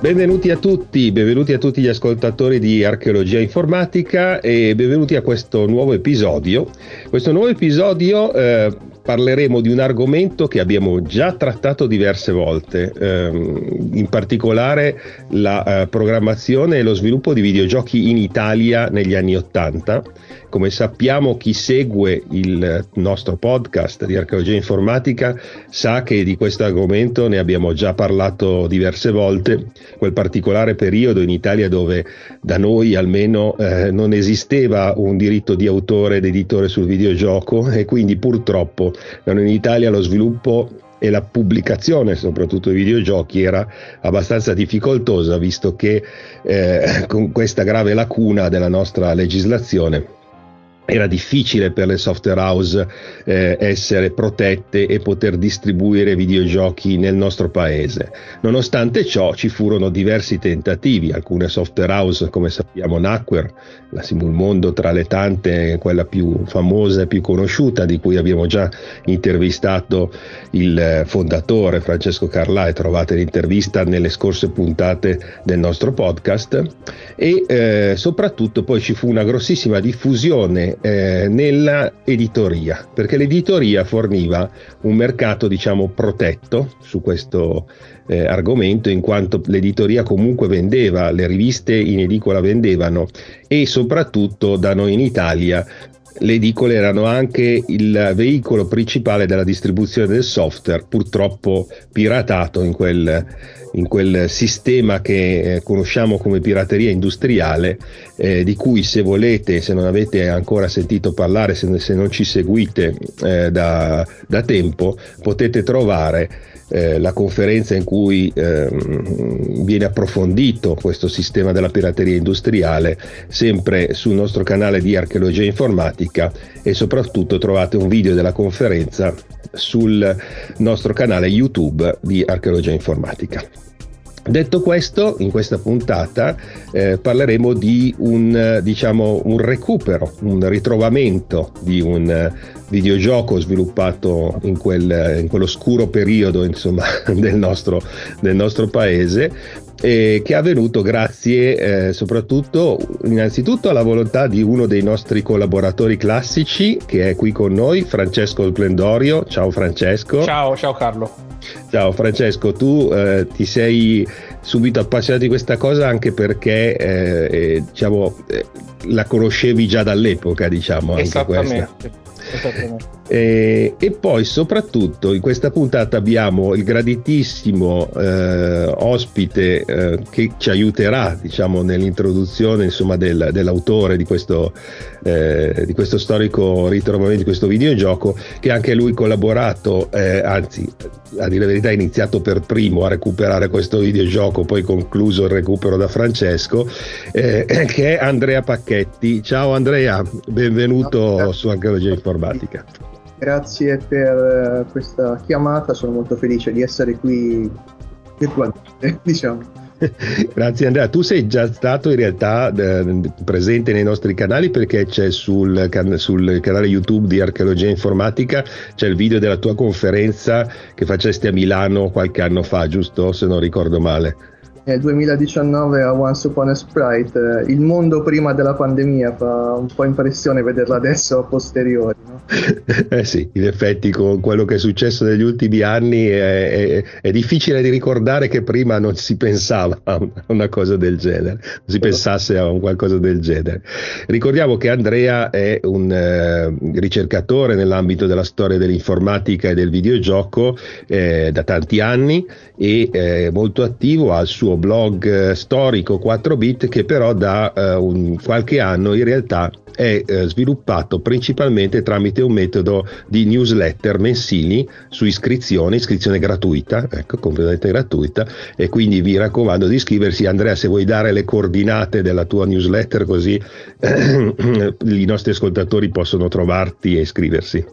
Benvenuti a tutti, benvenuti a tutti gli ascoltatori di Archeologia Informatica e benvenuti a questo nuovo episodio. Questo nuovo episodio eh, parleremo di un argomento che abbiamo già trattato diverse volte, ehm, in particolare la eh, programmazione e lo sviluppo di videogiochi in Italia negli anni Ottanta. Come sappiamo chi segue il nostro podcast di archeologia informatica sa che di questo argomento ne abbiamo già parlato diverse volte, quel particolare periodo in Italia dove da noi almeno eh, non esisteva un diritto di autore ed editore sul videogioco e quindi purtroppo in Italia lo sviluppo e la pubblicazione soprattutto dei videogiochi era abbastanza difficoltosa visto che eh, con questa grave lacuna della nostra legislazione era difficile per le software house eh, essere protette e poter distribuire videogiochi nel nostro paese. Nonostante ciò ci furono diversi tentativi, alcune software house come sappiamo nacquero, la Simulmondo tra le tante, quella più famosa e più conosciuta di cui abbiamo già intervistato il fondatore Francesco Carlà e trovate l'intervista nelle scorse puntate del nostro podcast. E eh, soprattutto poi ci fu una grossissima diffusione eh, nella editoria, perché l'editoria forniva un mercato, diciamo, protetto su questo eh, argomento, in quanto l'editoria comunque vendeva, le riviste in edicola vendevano e soprattutto da noi in Italia le edicole erano anche il veicolo principale della distribuzione del software, purtroppo piratato in quel, in quel sistema che eh, conosciamo come pirateria industriale, eh, di cui se volete, se non avete ancora sentito parlare, se, se non ci seguite eh, da, da tempo, potete trovare eh, la conferenza in cui eh, viene approfondito questo sistema della pirateria industriale sempre sul nostro canale di archeologia informatica e soprattutto trovate un video della conferenza sul nostro canale YouTube di archeologia informatica. Detto questo, in questa puntata eh, parleremo di un, diciamo, un recupero, un ritrovamento di un videogioco sviluppato in, quel, in quell'oscuro periodo insomma, del, nostro, del nostro paese eh, che è avvenuto grazie eh, soprattutto innanzitutto alla volontà di uno dei nostri collaboratori classici che è qui con noi, Francesco Splendorio. Ciao Francesco. Ciao, ciao Carlo. Ciao Francesco, tu eh, ti sei subito appassionato di questa cosa anche perché eh, diciamo, eh, la conoscevi già dall'epoca, diciamo. Anche questa. E, e, poi soprattutto in questa puntata abbiamo il graditissimo eh, ospite eh, che ci aiuterà diciamo, nell'introduzione insomma, del, dell'autore di questo, eh, di questo, storico ritrovamento di questo videogioco che anche lui collaborato eh, anzi a dire la verità ha iniziato per primo a recuperare questo videogioco poi concluso il recupero da Francesco eh, che è Andrea Pacchetti. Ciao Andrea benvenuto no, su Archeologia Informatica Grazie per questa chiamata, sono molto felice di essere qui virtualmente, diciamo. Grazie Andrea, tu sei già stato in realtà eh, presente nei nostri canali perché c'è sul, can- sul, canale YouTube di Archeologia Informatica c'è il video della tua conferenza che facesti a Milano qualche anno fa, giusto? Se non ricordo male. Nel 2019 a Once Upon a Sprite, eh, il mondo prima della pandemia fa un po' impressione vederla adesso a posteriori. No? eh sì, in effetti con quello che è successo negli ultimi anni è, è, è, difficile di ricordare che prima non si pensava a una cosa del genere, non si pensasse a un qualcosa del genere. Ricordiamo che Andrea è un eh, ricercatore nell'ambito della storia dell'informatica e del videogioco eh, da tanti anni e eh, molto attivo al suo blog eh, storico 4 bit che però da eh, un, qualche anno in realtà è eh, sviluppato principalmente tramite un metodo di newsletter mensili su iscrizione, iscrizione gratuita, ecco, completamente gratuita, e quindi vi raccomando di iscriversi. Andrea, se vuoi dare le coordinate della tua newsletter così i nostri ascoltatori possono trovarti e iscriversi.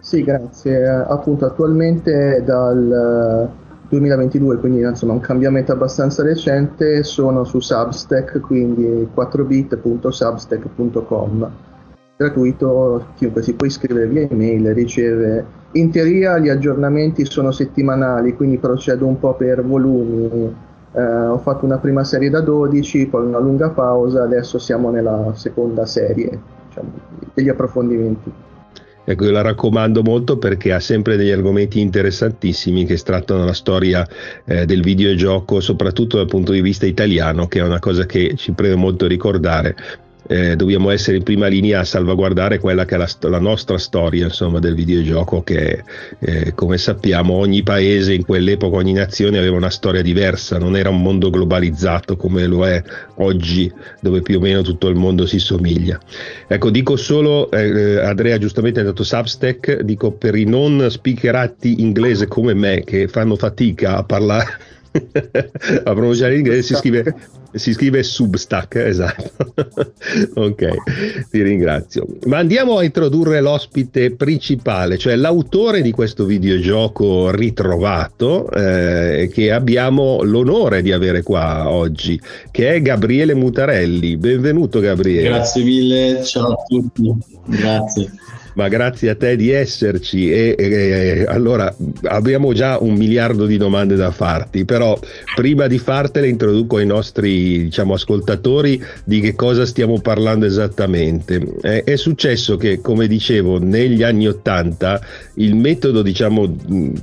Sì, grazie. Appunto, attualmente dal 2022, quindi insomma un cambiamento abbastanza recente, sono su Substack, quindi 4bit.substack.com. Gratuito, chiunque si può iscrivere via email, riceve. In teoria gli aggiornamenti sono settimanali, quindi procedo un po' per volumi. Eh, ho fatto una prima serie da 12, poi una lunga pausa, adesso siamo nella seconda serie diciamo, degli approfondimenti. Ecco, io la raccomando molto perché ha sempre degli argomenti interessantissimi che strattano la storia eh, del videogioco, soprattutto dal punto di vista italiano, che è una cosa che ci preme molto ricordare eh, dobbiamo essere in prima linea a salvaguardare quella che è la, la nostra storia insomma, del videogioco che eh, come sappiamo ogni paese in quell'epoca, ogni nazione aveva una storia diversa, non era un mondo globalizzato come lo è oggi dove più o meno tutto il mondo si somiglia. Ecco, dico solo, eh, Andrea giustamente ha detto Substack, dico per i non speakerati inglese come me che fanno fatica a parlare a pronunciare in inglese si scrive, si scrive Substack, esatto. ok, ti ringrazio. Ma andiamo a introdurre l'ospite principale, cioè l'autore di questo videogioco ritrovato eh, che abbiamo l'onore di avere qua oggi, che è Gabriele Mutarelli. Benvenuto Gabriele. Grazie mille, ciao a tutti. Grazie ma grazie a te di esserci e, e, e, allora abbiamo già un miliardo di domande da farti, però prima di fartele introduco ai nostri diciamo, ascoltatori di che cosa stiamo parlando esattamente. È, è successo che, come dicevo, negli anni Ottanta il metodo diciamo,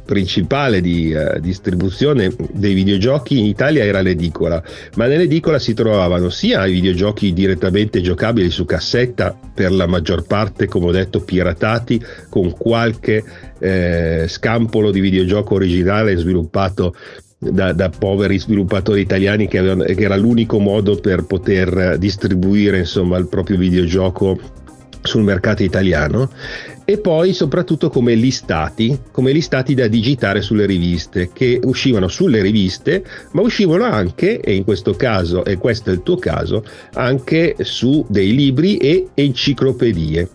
principale di uh, distribuzione dei videogiochi in Italia era l'edicola, ma nell'edicola si trovavano sia i videogiochi direttamente giocabili su cassetta, per la maggior parte, come ho detto, pirati piratati con qualche eh, scampolo di videogioco originale sviluppato da, da, poveri sviluppatori italiani che, avevano, che, era l'unico modo per poter distribuire insomma, il proprio videogioco sul mercato italiano e poi soprattutto come listati, come listati da digitare sulle riviste, che uscivano sulle riviste, ma uscivano anche, e in questo caso, e questo è il tuo caso, anche su dei libri e enciclopedie.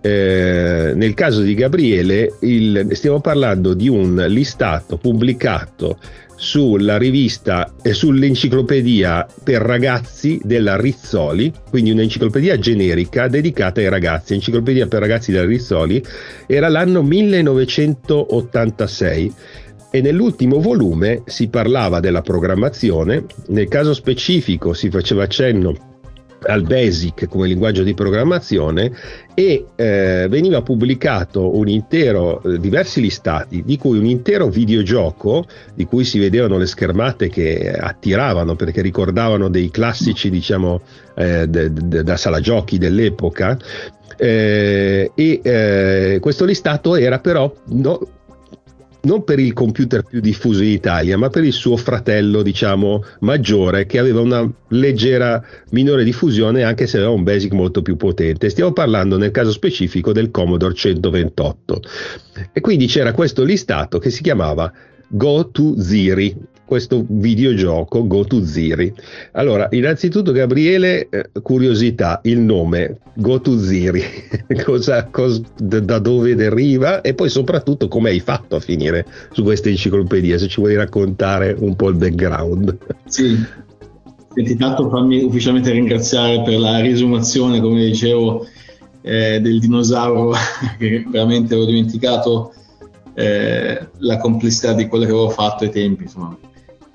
Eh, nel caso di Gabriele il, stiamo parlando di un listato pubblicato sulla rivista e sull'enciclopedia per ragazzi della Rizzoli, quindi un'enciclopedia generica dedicata ai ragazzi. Enciclopedia per ragazzi della Rizzoli era l'anno 1986 e nell'ultimo volume si parlava della programmazione, nel caso specifico si faceva accenno al BASIC come linguaggio di programmazione e eh, veniva pubblicato un intero, eh, diversi listati, di cui un intero videogioco, di cui si vedevano le schermate che attiravano perché ricordavano dei classici, diciamo, eh, de, de, da sala giochi dell'epoca. Eh, e eh, questo listato era però no, non per il computer più diffuso in Italia, ma per il suo fratello, diciamo, maggiore, che aveva una leggera minore diffusione, anche se aveva un basic molto più potente. Stiamo parlando nel caso specifico del Commodore 128. E quindi c'era questo listato che si chiamava Go to Ziri, questo videogioco Go to Ziri. Allora, innanzitutto Gabriele, eh, curiosità, il nome Go to Ziri, cosa, cosa, da dove deriva e poi soprattutto come hai fatto a finire su questa enciclopedia, se ci vuoi raccontare un po' il background. Sì, senti tanto fammi ufficialmente ringraziare per la risumazione, come dicevo, eh, del dinosauro che veramente ho dimenticato eh, la complessità di quello che avevo fatto ai tempi. Insomma.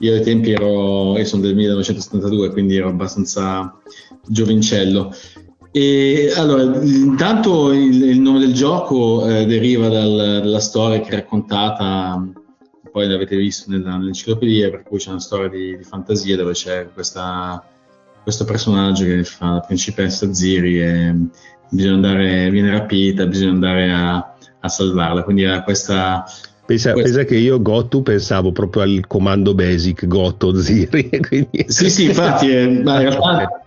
Io ai tempi ero, io sono del 1972, quindi ero abbastanza giovincello. E allora, intanto il, il nome del gioco eh, deriva dal, dalla storia che è raccontata, poi l'avete visto nella, nell'enciclopedia, per cui c'è una storia di, di fantasia dove c'è questa, questo personaggio che fa la principessa Ziri e andare, viene rapita, bisogna andare a, a salvarla. Quindi ha questa, Pensa, pensa, che io Gotu pensavo proprio al comando basic Goto Ziri. Quindi... Sì, sì, infatti, eh, ma in realtà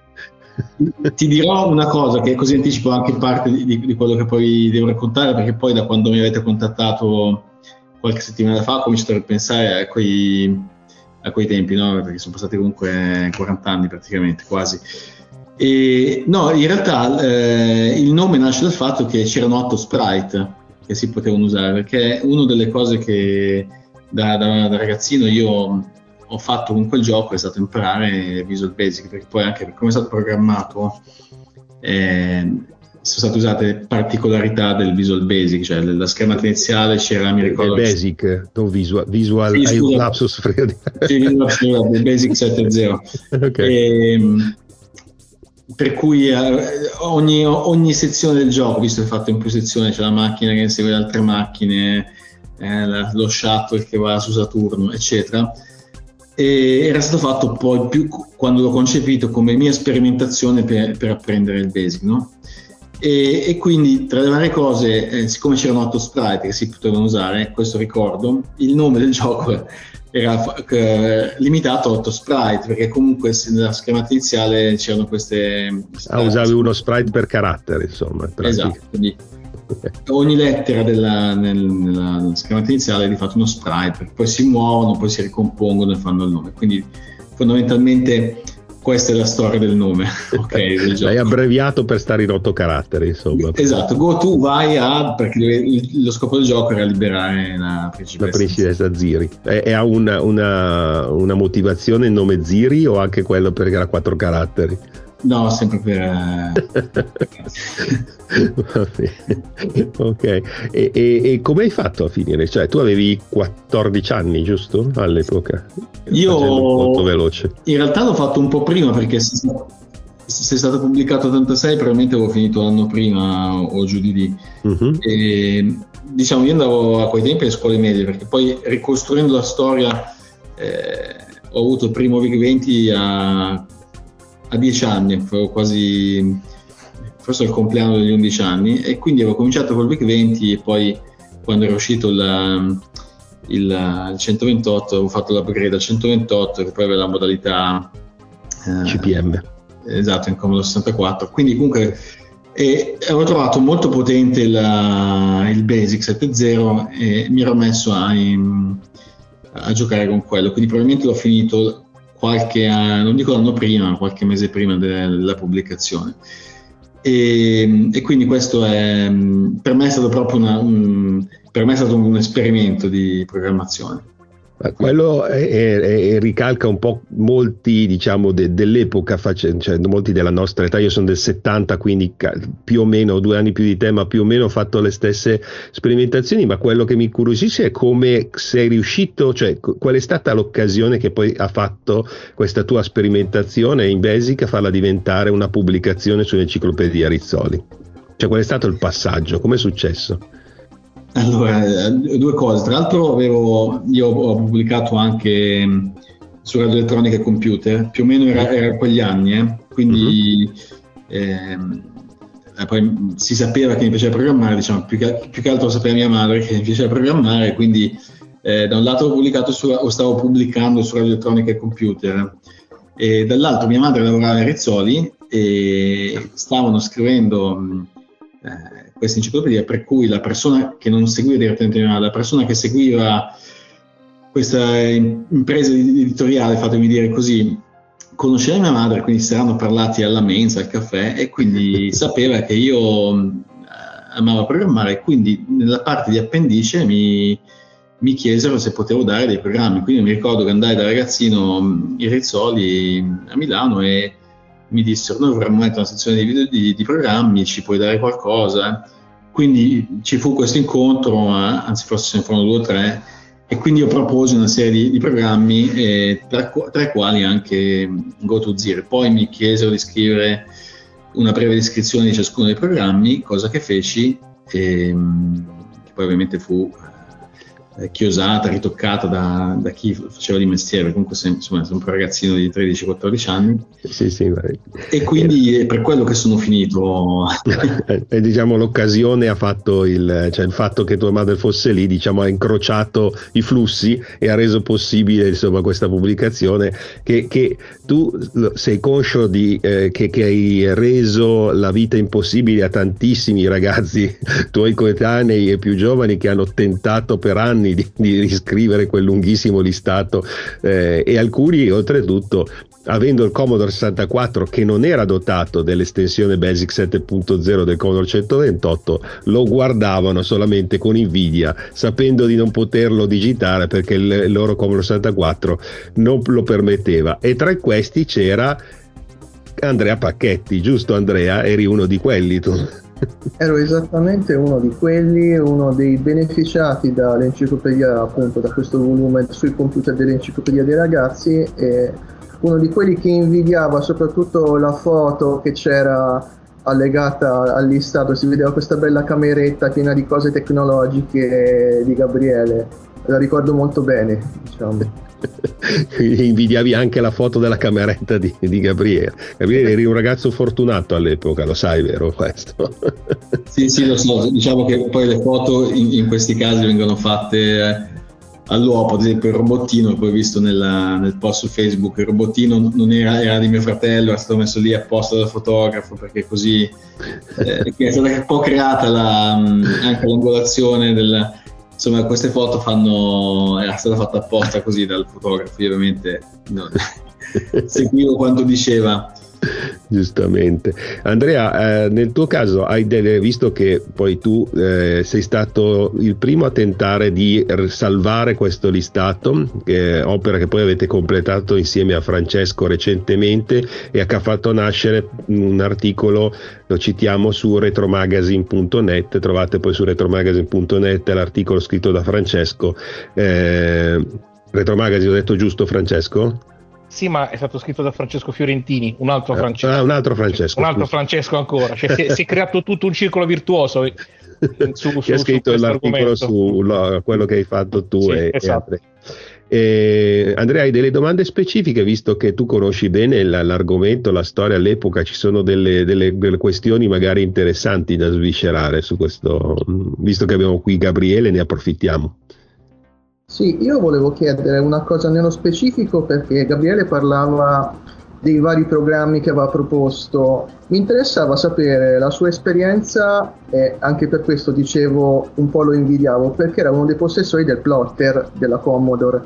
ti dirò una cosa che così anticipo anche parte di, di, quello che poi devo raccontare perché poi da quando mi avete contattato qualche settimana fa ho cominciato a ripensare a quei, a quei tempi no? perché sono passati comunque 40 anni praticamente quasi e, no in realtà eh, il nome nasce dal fatto che c'erano otto sprite che si potevano usare perché una delle cose che da, da, da ragazzino io ho fatto con quel gioco è stato imparare Visual Basic, perché poi anche per come è stato programmato eh, sono state usate particolarità del Visual Basic, cioè la schermata iniziale c'era, mi ricordo... Basic, non Visual, visual sì, hai un lapsus freddo. Sì, il Basic 7.0. okay. E, ehm, per cui eh, ogni, ogni, sezione del gioco, visto che è fatto in più sezioni, c'è la macchina che insegue le altre macchine, eh, lo shuttle che va su Saturno, eccetera, e era stato fatto poi più quando l'ho concepito come mia sperimentazione per, per apprendere il basic, no? E, e, quindi tra le varie cose, eh, siccome c'erano otto sprite che si potevano usare, questo ricordo, il nome del gioco era eh, limitato a otto sprite, perché comunque nella schermata iniziale c'erano queste... Ah, usavi uno sprite per carattere, insomma. Esatto, quindi ogni lettera della, nel, nella schermata iniziale è di fatto uno sprite, poi si muovono, poi si ricompongono e fanno il nome. Quindi fondamentalmente questa è la storia del nome. okay, del L'hai abbreviato per stare in otto caratteri, insomma. Esatto, go tu vai a, perché lo scopo del gioco era liberare la principessa. La principessa Ziri. E, e ha una, una, una motivazione il nome Ziri o anche quello perché era quattro caratteri? No, sempre per... ok, e, e, e, come hai fatto a finire? Cioè, tu avevi 14 anni, giusto? All'epoca? Io molto veloce. In realtà l'ho fatto un po' prima perché se, è stato pubblicato 86 probabilmente avevo finito l'anno prima o giù di lì. Uh-huh. E, diciamo, io andavo a quei tempi alle scuole medie perché poi ricostruendo la storia eh, ho avuto il primo VIC 20 a a dieci anni, avevo quasi forse il compleanno degli 11 anni e quindi avevo cominciato col VIC 20 e poi quando era uscito il, il, il 128 avevo fatto l'upgrade al 128 che poi aveva la modalità eh, CPM esatto in Commodore 64 quindi comunque e avevo trovato molto potente la, il Basic 7.0 e mi ero messo a, a giocare con quello. Quindi probabilmente l'ho finito qualche non dico l'anno prima, ma qualche mese prima della pubblicazione. E, e, quindi questo è, per me è stato proprio una, un, me è stato un esperimento di programmazione. Quello è, è, è, ricalca un po' molti diciamo de, dell'epoca, cioè, molti della nostra età, io sono del 70 quindi più o meno due anni più di te ma più o meno ho fatto le stesse sperimentazioni ma quello che mi incuriosisce è come sei riuscito, cioè qual è stata l'occasione che poi ha fatto questa tua sperimentazione in Basic a farla diventare una pubblicazione sull'enciclopedia Rizzoli? Cioè qual è stato il passaggio, come è successo? Allora, due cose. Tra l'altro avevo, io ho pubblicato anche mm, su Radio Elettronica e Computer, più o meno era, era quegli anni, eh? quindi uh-huh. ehm, poi si sapeva che mi piaceva programmare, diciamo, più che, più che altro sapeva mia madre che mi piaceva programmare, quindi eh, da un lato ho pubblicato su, o stavo pubblicando su Radio Elettronica e Computer, e dall'altro mia madre lavorava a Rizzoli e stavano scrivendo mm, eh, questa enciclopedia, per cui la persona che non seguiva direttamente la persona che seguiva questa impresa editoriale, fatemi dire così, conosceva mia madre, quindi si erano parlati alla mensa, al caffè, e quindi sapeva che io eh, amavo programmare, e quindi nella parte di appendice mi, mi chiesero se potevo dare dei programmi. Quindi mi ricordo che andai da ragazzino in Rizzoli a Milano e mi dissero noi vorremmo mettere una sezione di, di, di programmi, ci puoi dare qualcosa? Quindi ci fu questo incontro, anzi forse ce ne furono due o tre, e quindi io proposi una serie di, di programmi, eh, tra, tra, i quali anche GoToZero. Poi mi chiesero di scrivere una breve descrizione di ciascuno dei programmi, cosa che feci, e, che poi ovviamente fu eh, chiosata, ritoccata da, da, chi faceva di mestiere, comunque sei, insomma, sono un ragazzino di 13-14 anni. Sì, sì, e quindi è per quello che sono finito. e diciamo l'occasione ha fatto il, cioè il fatto che tua madre fosse lì, diciamo, ha incrociato i flussi e ha reso possibile insomma, questa pubblicazione che, che tu sei conscio di, eh, che, che hai reso la vita impossibile a tantissimi ragazzi tuoi coetanei e più giovani che hanno tentato per anni anni di, di riscrivere quel lunghissimo listato eh, e alcuni oltretutto avendo il Commodore 64 che non era dotato dell'estensione Basic 7.0 del Commodore 128 lo guardavano solamente con invidia sapendo di non poterlo digitare perché il loro Commodore 64 non lo permetteva e tra questi c'era Andrea Pacchetti giusto Andrea? eri uno di quelli tu Ero esattamente uno di quelli, uno dei beneficiati dall'enciclopedia, appunto da questo volume sui computer dell'enciclopedia dei ragazzi e uno di quelli che invidiava soprattutto la foto che c'era allegata al listato, si vedeva questa bella cameretta piena di cose tecnologiche di Gabriele, la ricordo molto bene, diciamo. invidiavi anche la foto della cameretta di, di, Gabriele. Gabriele eri un ragazzo fortunato all'epoca, lo sai, vero questo? sì, sì, lo so. Diciamo che poi le foto in, in questi casi vengono fatte eh, all'uopo, ad esempio il robottino, poi visto nella, nel post su Facebook, il robottino non era, era, di mio fratello, era stato messo lì apposta dal fotografo perché così eh, è stata un po' creata la, anche l'angolazione del insomma queste foto fanno era stata fatta apposta così dal fotografo io ovviamente no, seguivo quanto diceva Giustamente. Andrea, eh, nel tuo caso hai delle, visto che poi tu eh, sei stato il primo a tentare di salvare questo listato, eh, opera che poi avete completato insieme a Francesco recentemente e che ha fatto nascere un articolo, lo citiamo su retromagazine.net, trovate poi su retromagazine.net l'articolo scritto da Francesco. Eh, Retromagazine, ho detto giusto Francesco? Sì, ma è stato scritto da Francesco Fiorentini, un altro eh, Francesco. Ah, un altro Francesco. Un altro Francesco ancora. Cioè, si, è, si, è, creato tutto un circolo virtuoso. Su, su, ha scritto su l'articolo su lo, quello che hai fatto tu sì, e, esatto. e eh, Andrea, hai delle domande specifiche, visto che tu conosci bene l'argomento, la storia all'epoca, ci sono delle, delle, delle, questioni magari interessanti da sviscerare su questo, visto che abbiamo qui Gabriele, ne approfittiamo. Sì, io volevo chiedere una cosa nello specifico perché Gabriele parlava dei vari programmi che aveva proposto. Mi interessava sapere la sua esperienza e anche per questo dicevo un po' lo invidiavo perché era uno dei possessori del plotter della Commodore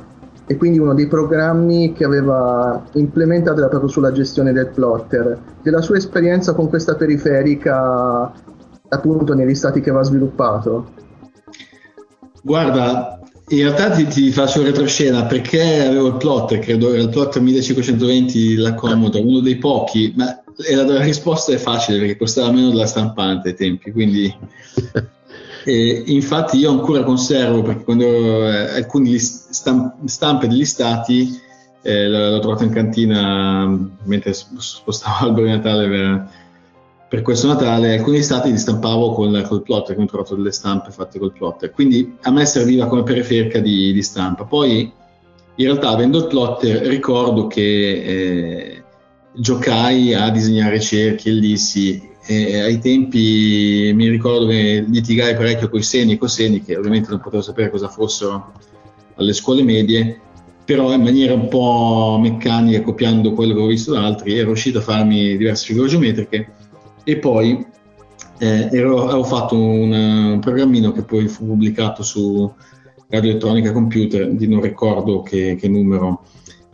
e quindi uno dei programmi che aveva implementato era proprio sulla gestione del plotter. Della sua esperienza con questa periferica appunto negli stati che aveva sviluppato. Guarda, in realtà ti, ti, faccio retroscena perché avevo il plotter, credo era il plotter 1520 della Commodore, uno dei pochi, ma la, la risposta è facile perché costava meno della stampante ai tempi, quindi eh, infatti io ancora conservo perché quando eh, alcuni stamp- stampe degli stati eh, l'ho trovato in cantina mentre spostavo l'albero di Natale per per questo Natale alcuni stati li stampavo col, col plotter, che ho trovato delle stampe fatte col plotter, quindi a me serviva come periferica di, di stampa. Poi in realtà avendo il plotter ricordo che eh, giocai a disegnare cerchi e lissi e ai tempi mi ricordo che litigai parecchio con i seni e coseni che ovviamente non potevo sapere cosa fossero alle scuole medie però in maniera un po' meccanica copiando quello che ho visto da altri ero riuscito a farmi diverse figure geometriche e poi eh, ero, avevo fatto un, un, programmino che poi fu pubblicato su Radio Elettronica Computer, di non ricordo che, che numero,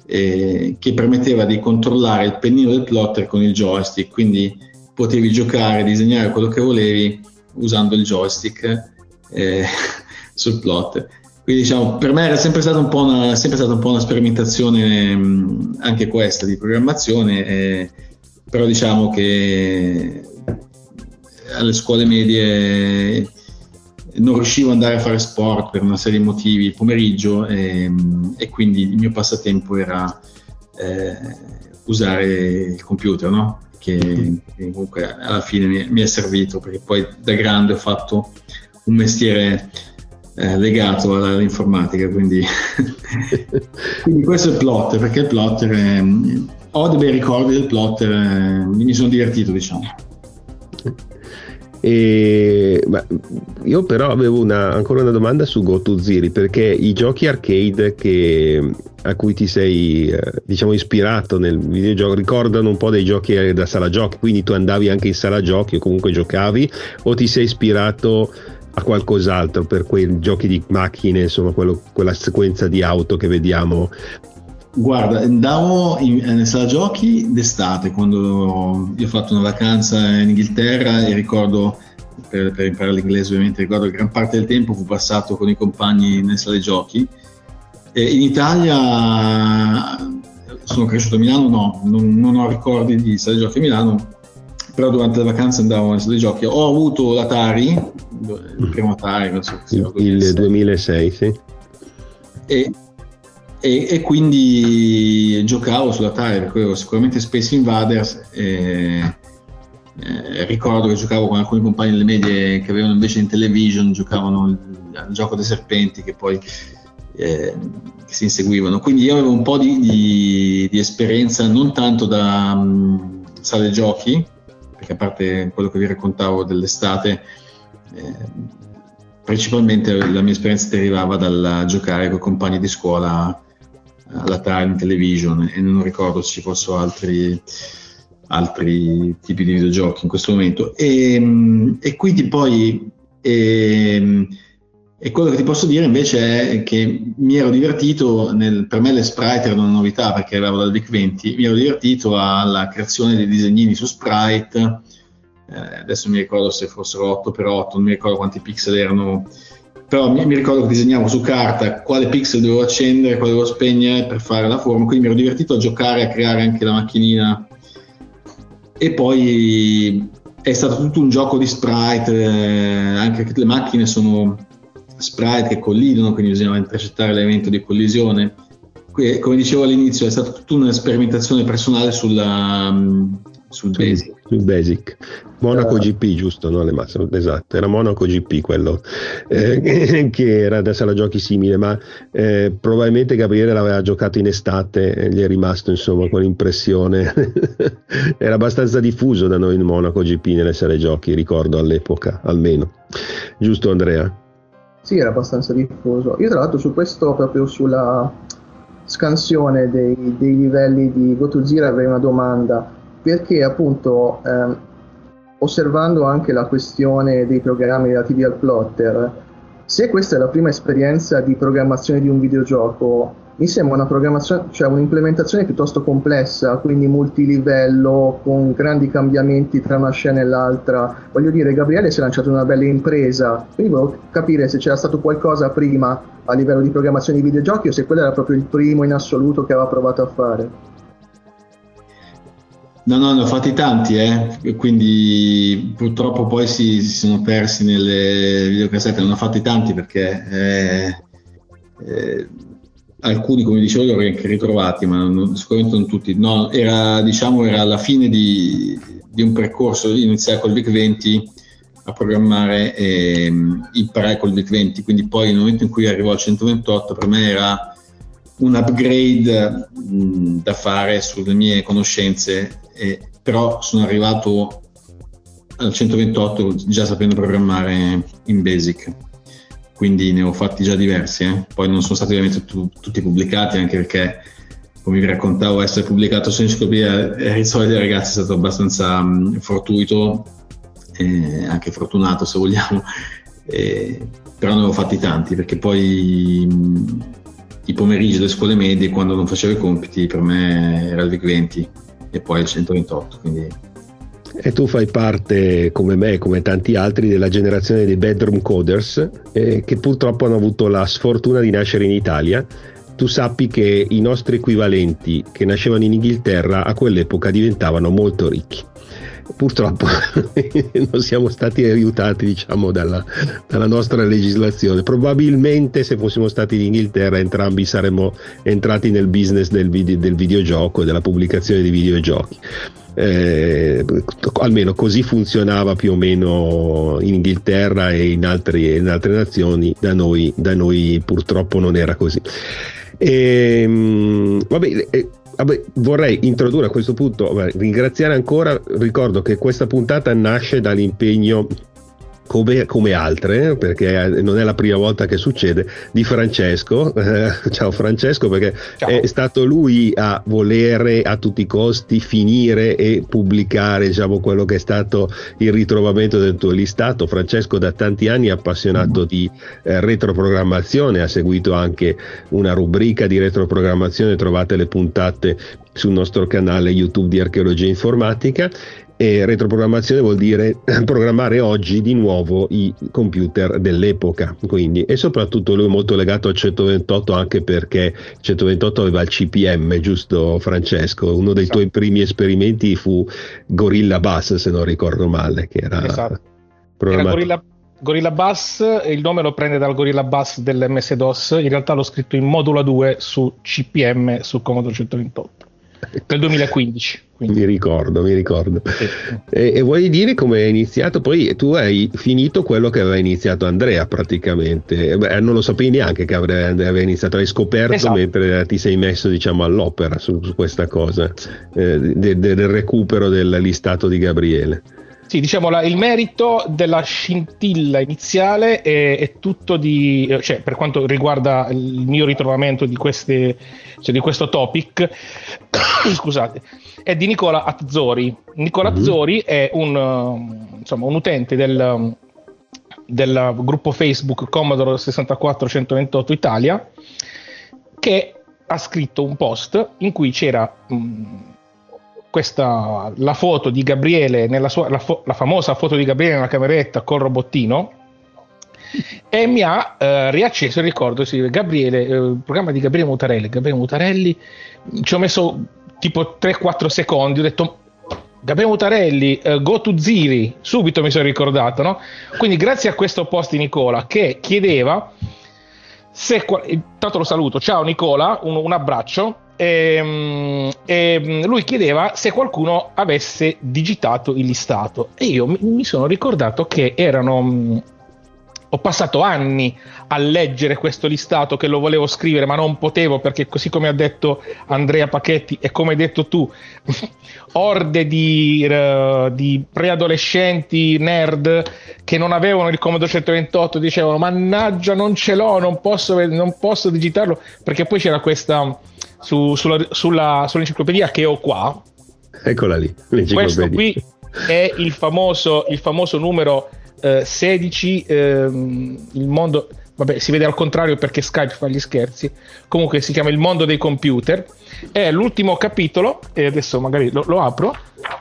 eh, che permetteva di controllare il pennino del plotter con il joystick, quindi potevi giocare, disegnare quello che volevi usando il joystick eh, sul plotter. Quindi diciamo, per me era sempre stata un po' una, un po una sperimentazione mh, anche questa di programmazione. Però diciamo che alle scuole medie non riuscivo ad andare a fare sport per una serie di motivi il pomeriggio e, e quindi il mio passatempo era eh, usare il computer, no? che, che comunque alla fine mi, mi, è servito perché poi da grande ho fatto un mestiere eh, legato all'informatica, quindi, quindi, questo è il plotter, perché il plotter è, ho dei bei ricordi del plotter, eh, mi sono divertito diciamo. E, io però avevo una, ancora una domanda su Go to Zero perché i giochi arcade che, a cui ti sei eh, diciamo ispirato nel videogioco ricordano un po' dei giochi da sala giochi quindi tu andavi anche in sala giochi o comunque giocavi o ti sei ispirato a qualcos'altro per quei giochi di macchine insomma quello, quella sequenza di auto che vediamo Guarda, andavo in, in sala giochi d'estate quando io ho fatto una vacanza in Inghilterra e ricordo, per, per, imparare l'inglese ovviamente, ricordo che gran parte del tempo fu passato con i compagni nelle sale giochi. E in Italia sono cresciuto a Milano, no, non, non ho ricordi di sale giochi a Milano, però durante le vacanze andavo nelle sale giochi. Ho avuto l'Atari, il primo Atari, non so il, il 2006, sì. E e, e, quindi giocavo sulla taglia, per cui sicuramente Space Invaders. E, eh, ricordo che giocavo con alcuni compagni delle medie che avevano invece in television, giocavano al gioco dei serpenti che poi eh, si inseguivano. Quindi io avevo un po' di, di, di esperienza non tanto da um, sale giochi, perché a parte quello che vi raccontavo dell'estate, eh, principalmente la mia esperienza derivava dal giocare con compagni di scuola alla Time Television e non ricordo se ci fossero altri, altri tipi di videogiochi in questo momento. E, e quindi poi e, ehm, e, quello che ti posso dire invece è che mi ero divertito, nel, per me le sprite erano una novità perché avevo dal VIC 20, mi ero divertito alla creazione dei disegnini su sprite, eh, adesso mi ricordo se fossero 8x8, non mi ricordo quanti pixel erano però mi, mi, ricordo che disegnavo su carta quale pixel dovevo accendere, quale dovevo spegnere per fare la forma, quindi mi ero divertito a giocare, a creare anche la macchinina e poi è stato tutto un gioco di sprite, eh, anche perché le macchine sono sprite che collidono, quindi bisognava intercettare l'evento di collisione. come dicevo all'inizio, è stata tutta una sperimentazione personale sulla, um, sul basic. Sul basic. Monaco eh. GP, giusto? No, le masse, esatto, era Monaco GP quello eh, che era da sala giochi simile, ma eh, probabilmente Gabriele l'aveva giocato in estate e gli è rimasto insomma quell'impressione. era abbastanza diffuso da noi in Monaco GP nelle sale giochi, ricordo all'epoca almeno. Giusto Andrea? Sì, era abbastanza diffuso. Io tra l'altro su questo, proprio sulla scansione dei, dei livelli di GoToZero avrei una domanda perché appunto ehm, osservando anche la questione dei programmi relativi al plotter, se questa è la prima esperienza di programmazione di un videogioco, mi sembra una programmazione, cioè un'implementazione piuttosto complessa, quindi multilivello, con grandi cambiamenti tra una scena e l'altra. Voglio dire, Gabriele si è lanciato una bella impresa, quindi volevo capire se c'era stato qualcosa prima a livello di programmazione di videogiochi o se quello era proprio il primo in assoluto che aveva provato a fare. No, no, ne ho fatti tanti, eh. quindi purtroppo poi si, si, sono persi nelle videocassette, ne ho fatti tanti perché eh, eh, alcuni, come dicevo, li ho anche ritrovati, ma non, sicuramente non tutti. No, era, diciamo, era la fine di, di un percorso, iniziare col VIC 20 a programmare e imparare col VIC 20, quindi poi nel momento in cui arrivò al 128 per me era un upgrade mh, da fare sulle mie conoscenze eh, però sono arrivato al 128 già sapendo programmare in Basic, quindi ne ho fatti già diversi, eh. poi non sono stati ovviamente tu, tutti pubblicati anche perché come vi raccontavo essere pubblicato su Enciclopedia Rizzoli dei ragazzi è stato abbastanza mh, fortuito, eh, anche fortunato se vogliamo, eh, però ne ho fatti tanti perché poi mh, i pomeriggi delle scuole medie quando non facevo i compiti per me era il VIC 20 e poi il 128. Quindi... E tu fai parte, come me, come tanti altri, della generazione dei bedroom coders eh, che purtroppo hanno avuto la sfortuna di nascere in Italia. Tu sappi che i nostri equivalenti che nascevano in Inghilterra a quell'epoca diventavano molto ricchi purtroppo non siamo stati aiutati diciamo, dalla, dalla, nostra legislazione. Probabilmente se fossimo stati in Inghilterra entrambi saremmo entrati nel business del, video, del videogioco e della pubblicazione di videogiochi. Eh, almeno così funzionava più o meno in Inghilterra e in, altri, in altre nazioni, da noi, da noi, purtroppo non era così. E, ehm, vabbè, eh, vabbè, vorrei introdurre a questo punto, vabbè, ringraziare ancora, ricordo che questa puntata nasce dall'impegno come, come, altre, perché non è la prima volta che succede, di Francesco. Eh, ciao Francesco, perché ciao. è stato lui a volere a tutti i costi finire e pubblicare diciamo, quello che è stato il ritrovamento del tuo listato. Francesco da tanti anni è appassionato di eh, retroprogrammazione, ha seguito anche una rubrica di retroprogrammazione, trovate le puntate sul nostro canale YouTube di archeologia informatica e retroprogrammazione vuol dire programmare oggi di nuovo i computer dell'epoca, quindi e soprattutto lui è molto legato al 128 anche perché il 128 aveva il CPM, giusto Francesco? Uno dei esatto. tuoi primi esperimenti fu Gorilla Bus, se non ricordo male, che era, esatto. era Gorilla, Gorilla Bus, il nome lo prende dal Gorilla Bus dell'MS-DOS, in realtà l'ho scritto in modulo 2 su CPM su Commodore 128 del 2015. Quindi. Mi ricordo, mi ricordo. Sì. E, e, vuoi dire come è iniziato? Poi tu hai finito quello che aveva iniziato Andrea praticamente. Beh, non lo sapevi neanche che aveva iniziato, hai scoperto esatto. mentre ti sei messo diciamo all'opera su, su questa cosa eh, de, de, del recupero del listato di Gabriele. Sì, diciamo la, il merito della scintilla iniziale è, è, tutto di, cioè per quanto riguarda il mio ritrovamento di, queste, cioè di questo topic, scusate, è di Nicola Azzori. Nicola mm-hmm. Azzori è un, insomma, un utente del, del gruppo Facebook Commodore 64 128 Italia che ha scritto un post in cui c'era... Mh, questa, la foto di Gabriele, nella sua, la, fo, la, famosa foto di Gabriele nella cameretta col robottino, e mi ha eh, riacceso il ricordo, sì, Gabriele, eh, programma di Gabriele Mutarelli, Gabriele Mutarelli, ci ho messo tipo 3-4 secondi, ho detto Gabriele Mutarelli, uh, go to Ziri, subito mi sono ricordato, no? Quindi grazie a questo post di Nicola che chiedeva se, intanto lo saluto, ciao Nicola, un, un abbraccio, e, ehm, e, ehm, lui chiedeva se qualcuno avesse digitato il listato. E io mi, mi sono ricordato che erano ho passato anni a leggere questo listato che lo volevo scrivere ma non potevo perché così come ha detto Andrea Pachetti e come hai detto tu orde di, uh, di preadolescenti nerd che non avevano il Commodore 128 dicevano mannaggia non ce l'ho non posso, non posso digitarlo perché poi c'era questa su, sulla, sulla, sull'enciclopedia che ho qua. Eccola lì, Questo qui è il famoso, il famoso numero eh, 16, ehm, il mondo, vabbè si vede al contrario perché Skype fa gli scherzi, comunque si chiama il mondo dei computer, è l'ultimo capitolo, e adesso magari lo, lo apro,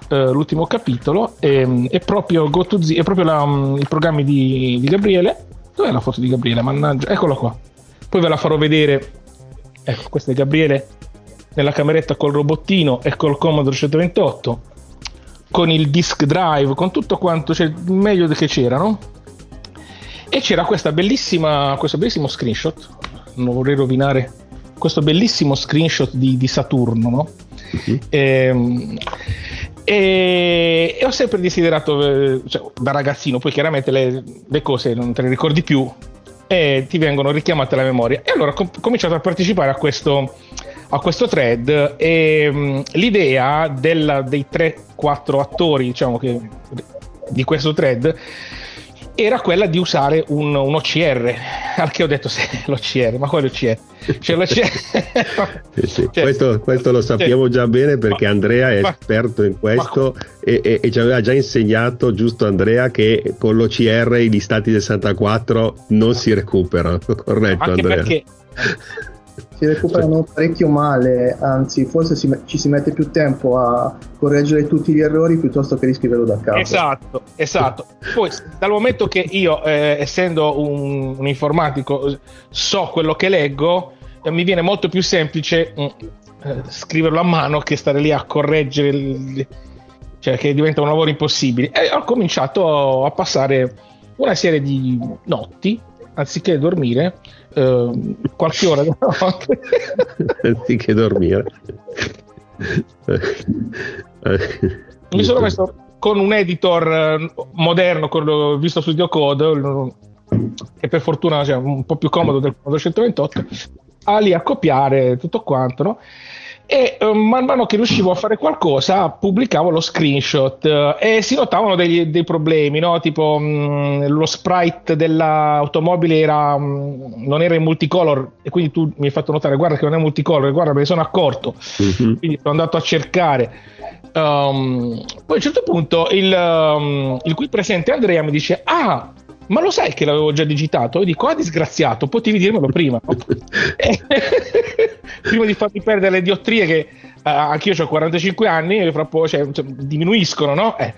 eh, l'ultimo capitolo è, ehm, è proprio, GoToZ, è proprio la, mm, i programmi di, di Gabriele, dov'è la foto di Gabriele? Mannaggia, eccola qua, poi ve la farò vedere. Ecco, questo è Gabriele nella cameretta col robottino e col Commodore 128, con il disk drive, con tutto quanto, cioè il meglio che c'era, no? E c'era questa bellissima, questo bellissimo screenshot, non vorrei rovinare, questo bellissimo screenshot di, di Saturno, no? Uh-huh. E, e, e, ho sempre desiderato, eh, cioè, da ragazzino, poi chiaramente le, le cose non te le ricordi più, e ti vengono richiamate alla memoria. E allora ho com- cominciato a partecipare a questo, a questo thread e mh, l'idea della, dei 3-4 attori diciamo che, di questo thread era quella di usare un, un OCR, al che ho detto sì, l'OCR, ma quale OCR? Cioè, l'OCR... sì, sì. Cioè, questo, questo, lo sappiamo già bene perché Andrea è ma, esperto in questo ma, e, e, e, ci aveva già insegnato, giusto Andrea, che con l'OCR i listati del 64 non si recuperano, corretto Anche Andrea? Perché si recuperano parecchio male, anzi forse si, ci si mette più tempo a correggere tutti gli errori piuttosto che riscriverlo da capo. Esatto, esatto. Poi dal momento che io, eh, essendo un, un, informatico, so quello che leggo, eh, mi viene molto più semplice mm, eh, scriverlo a mano che stare lì a correggere il, cioè che diventa un lavoro impossibile. E ho cominciato a passare una serie di notti, anziché dormire, eh, qualche ora della notte. anziché dormire. Mi sono messo con un editor eh, moderno, quello visto su Videocode, che per fortuna cioè, un po' più comodo del Commodore 128, a lì a copiare tutto quanto, no? E uh, man mano che riuscivo a fare qualcosa pubblicavo lo screenshot uh, e si notavano degli, dei problemi no? tipo mh, mm, lo sprite dell'automobile era, mh, mm, non era in multicolor e quindi tu mi hai fatto notare guarda che non è multicolor guarda me ne sono accorto mm-hmm. quindi sono andato a cercare um, poi a un certo punto il, um, il qui presente Andrea mi dice ah ma lo sai che l'avevo già digitato? Io dico, ah disgraziato, potevi dirmelo prima. prima di farmi perdere le diottrie che anch'io ho 45 anni e fra poco cioè, cioè, diminuiscono, no? Eh.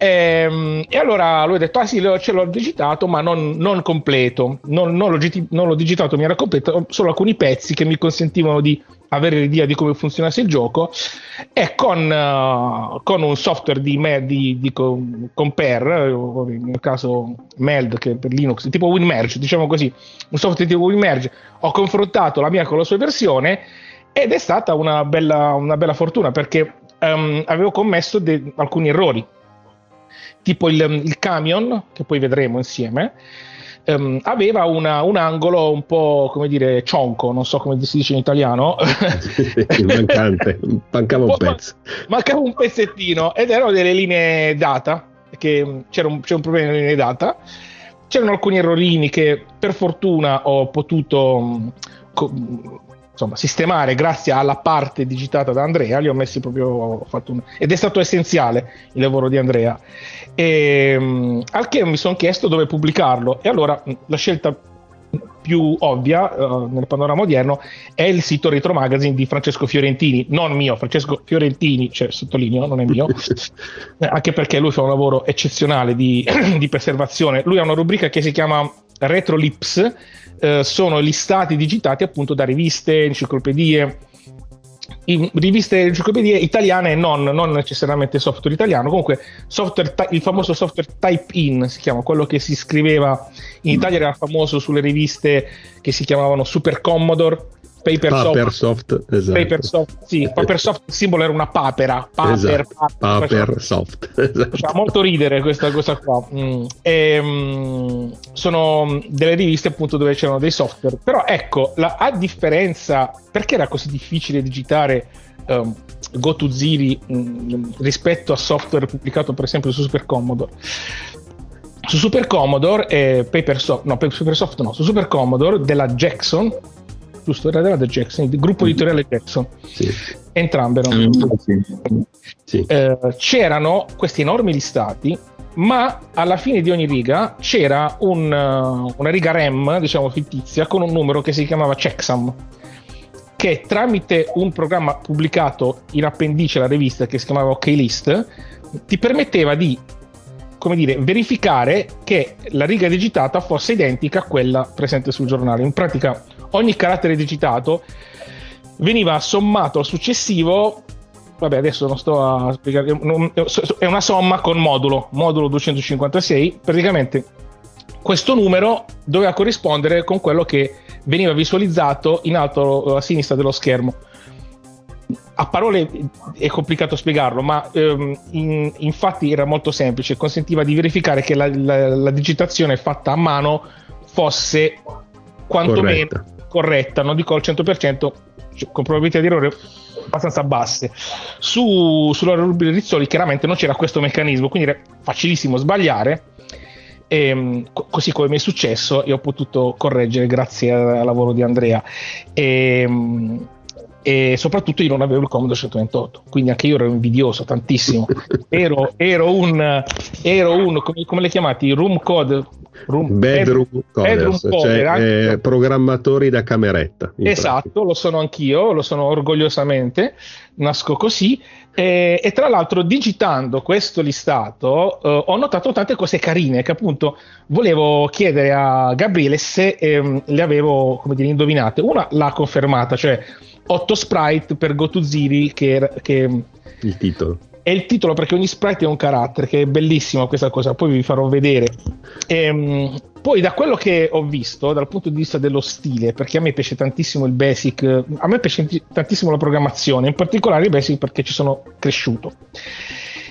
E, ehm, e, allora lui ha detto: Ah sì, ce l'ho digitato, ma non, non completo. Non, non, l'ho, non, l'ho, digitato, mi era completo, solo alcuni pezzi che mi consentivano di avere l'idea di come funzionasse il gioco. E con, uh, con un software di, di, di compare, nel caso Meld, che per Linux, tipo WinMerge, diciamo così, un software tipo WinMerge, ho confrontato la mia con la sua versione ed è stata una bella, una bella fortuna perché um, avevo commesso de- alcuni errori tipo il, il camion, che poi vedremo insieme, um, aveva una, un angolo un po' come dire cionco, non so come si dice in italiano. Mancante, mancava un pezzo. Mancava un pezzettino ed erano delle linee data, che c'era un, c'era un problema nelle linee data. C'erano alcuni errorini che per fortuna ho potuto insomma, sistemare grazie alla parte digitata da Andrea, li ho messi proprio, un, ed è stato essenziale il lavoro di Andrea. E, um, al che mi sono chiesto dove pubblicarlo e allora la scelta più ovvia uh, nel panorama odierno è il sito Retro Magazine di Francesco Fiorentini, non mio, Francesco Fiorentini, cioè sottolineo, non è mio, anche perché lui fa un lavoro eccezionale di, di preservazione. Lui ha una rubrica che si chiama Retro Lips, eh, sono listati digitati appunto da riviste, enciclopedie, riviste enciclopedie italiane e non, non necessariamente software italiano, comunque software, il famoso software type in si chiama, quello che si scriveva in Italia era famoso sulle riviste che si chiamavano Super Commodore Papersoft, Papersoft, esatto. Papersoft, sì, Papersoft il simbolo era una papera, paper, esatto. Papersoft, esatto. Fa molto ridere questa cosa qua. Mm. E, mm, sono delle riviste appunto dove c'erano dei software, però ecco, la, a differenza, perché era così difficile digitare um, Go to Ziri um, rispetto a software pubblicato per esempio su Super Commodore? Su Super Commodore e Papersoft, no, Papersoft no, su Super Commodore della Jackson giusto? Era della Jackson, il gruppo mm. editoriale Jackson. Sì. Entrambe erano. Sì. Eh, c'erano questi enormi listati, ma alla fine di ogni riga c'era un, uh, una riga REM, diciamo fittizia, con un numero che si chiamava checksum che tramite un programma pubblicato in appendice alla rivista che si chiamava OK List ti permetteva di come dire, verificare che la riga digitata fosse identica a quella presente sul giornale. In pratica ogni carattere digitato veniva sommato al successivo vabbè adesso non sto a spiegare è una somma con modulo modulo 256 praticamente questo numero doveva corrispondere con quello che veniva visualizzato in alto a sinistra dello schermo. A parole è complicato spiegarlo, ma ehm, in, infatti era molto semplice, consentiva di verificare che la, la, la digitazione fatta a mano fosse quantomeno corretta corretta, non dico al 100%, cioè, con probabilità di errore abbastanza basse. Su, sulla rubrica Rizzoli chiaramente non c'era questo meccanismo, quindi era facilissimo sbagliare. E, ehm, così come mi è successo, e ho potuto correggere grazie al lavoro di Andrea. E, ehm, e soprattutto io non avevo il Commodore 128 quindi anche io ero invidioso tantissimo. Ero, ero un, ero un come, come le chiamati room code room, bedroom, bedroom coders, cioè, eh, programmatori da cameretta esatto pratica. lo sono anch'io lo sono orgogliosamente nasco così. E, e tra l'altro digitando questo listato eh, ho notato tante cose carine che appunto volevo chiedere a Gabriele se ehm, le avevo come dire indovinate. Una l'ha confermata cioè 8 sprite per GoToZiri che, che il titolo è il titolo perché ogni sprite è un carattere, che è bellissima questa cosa, poi vi farò vedere. Ehm, poi da quello che ho visto, dal punto di vista dello stile, perché a me piace tantissimo il basic, a me piace tantissimo la programmazione, in particolare il basic perché ci sono cresciuto.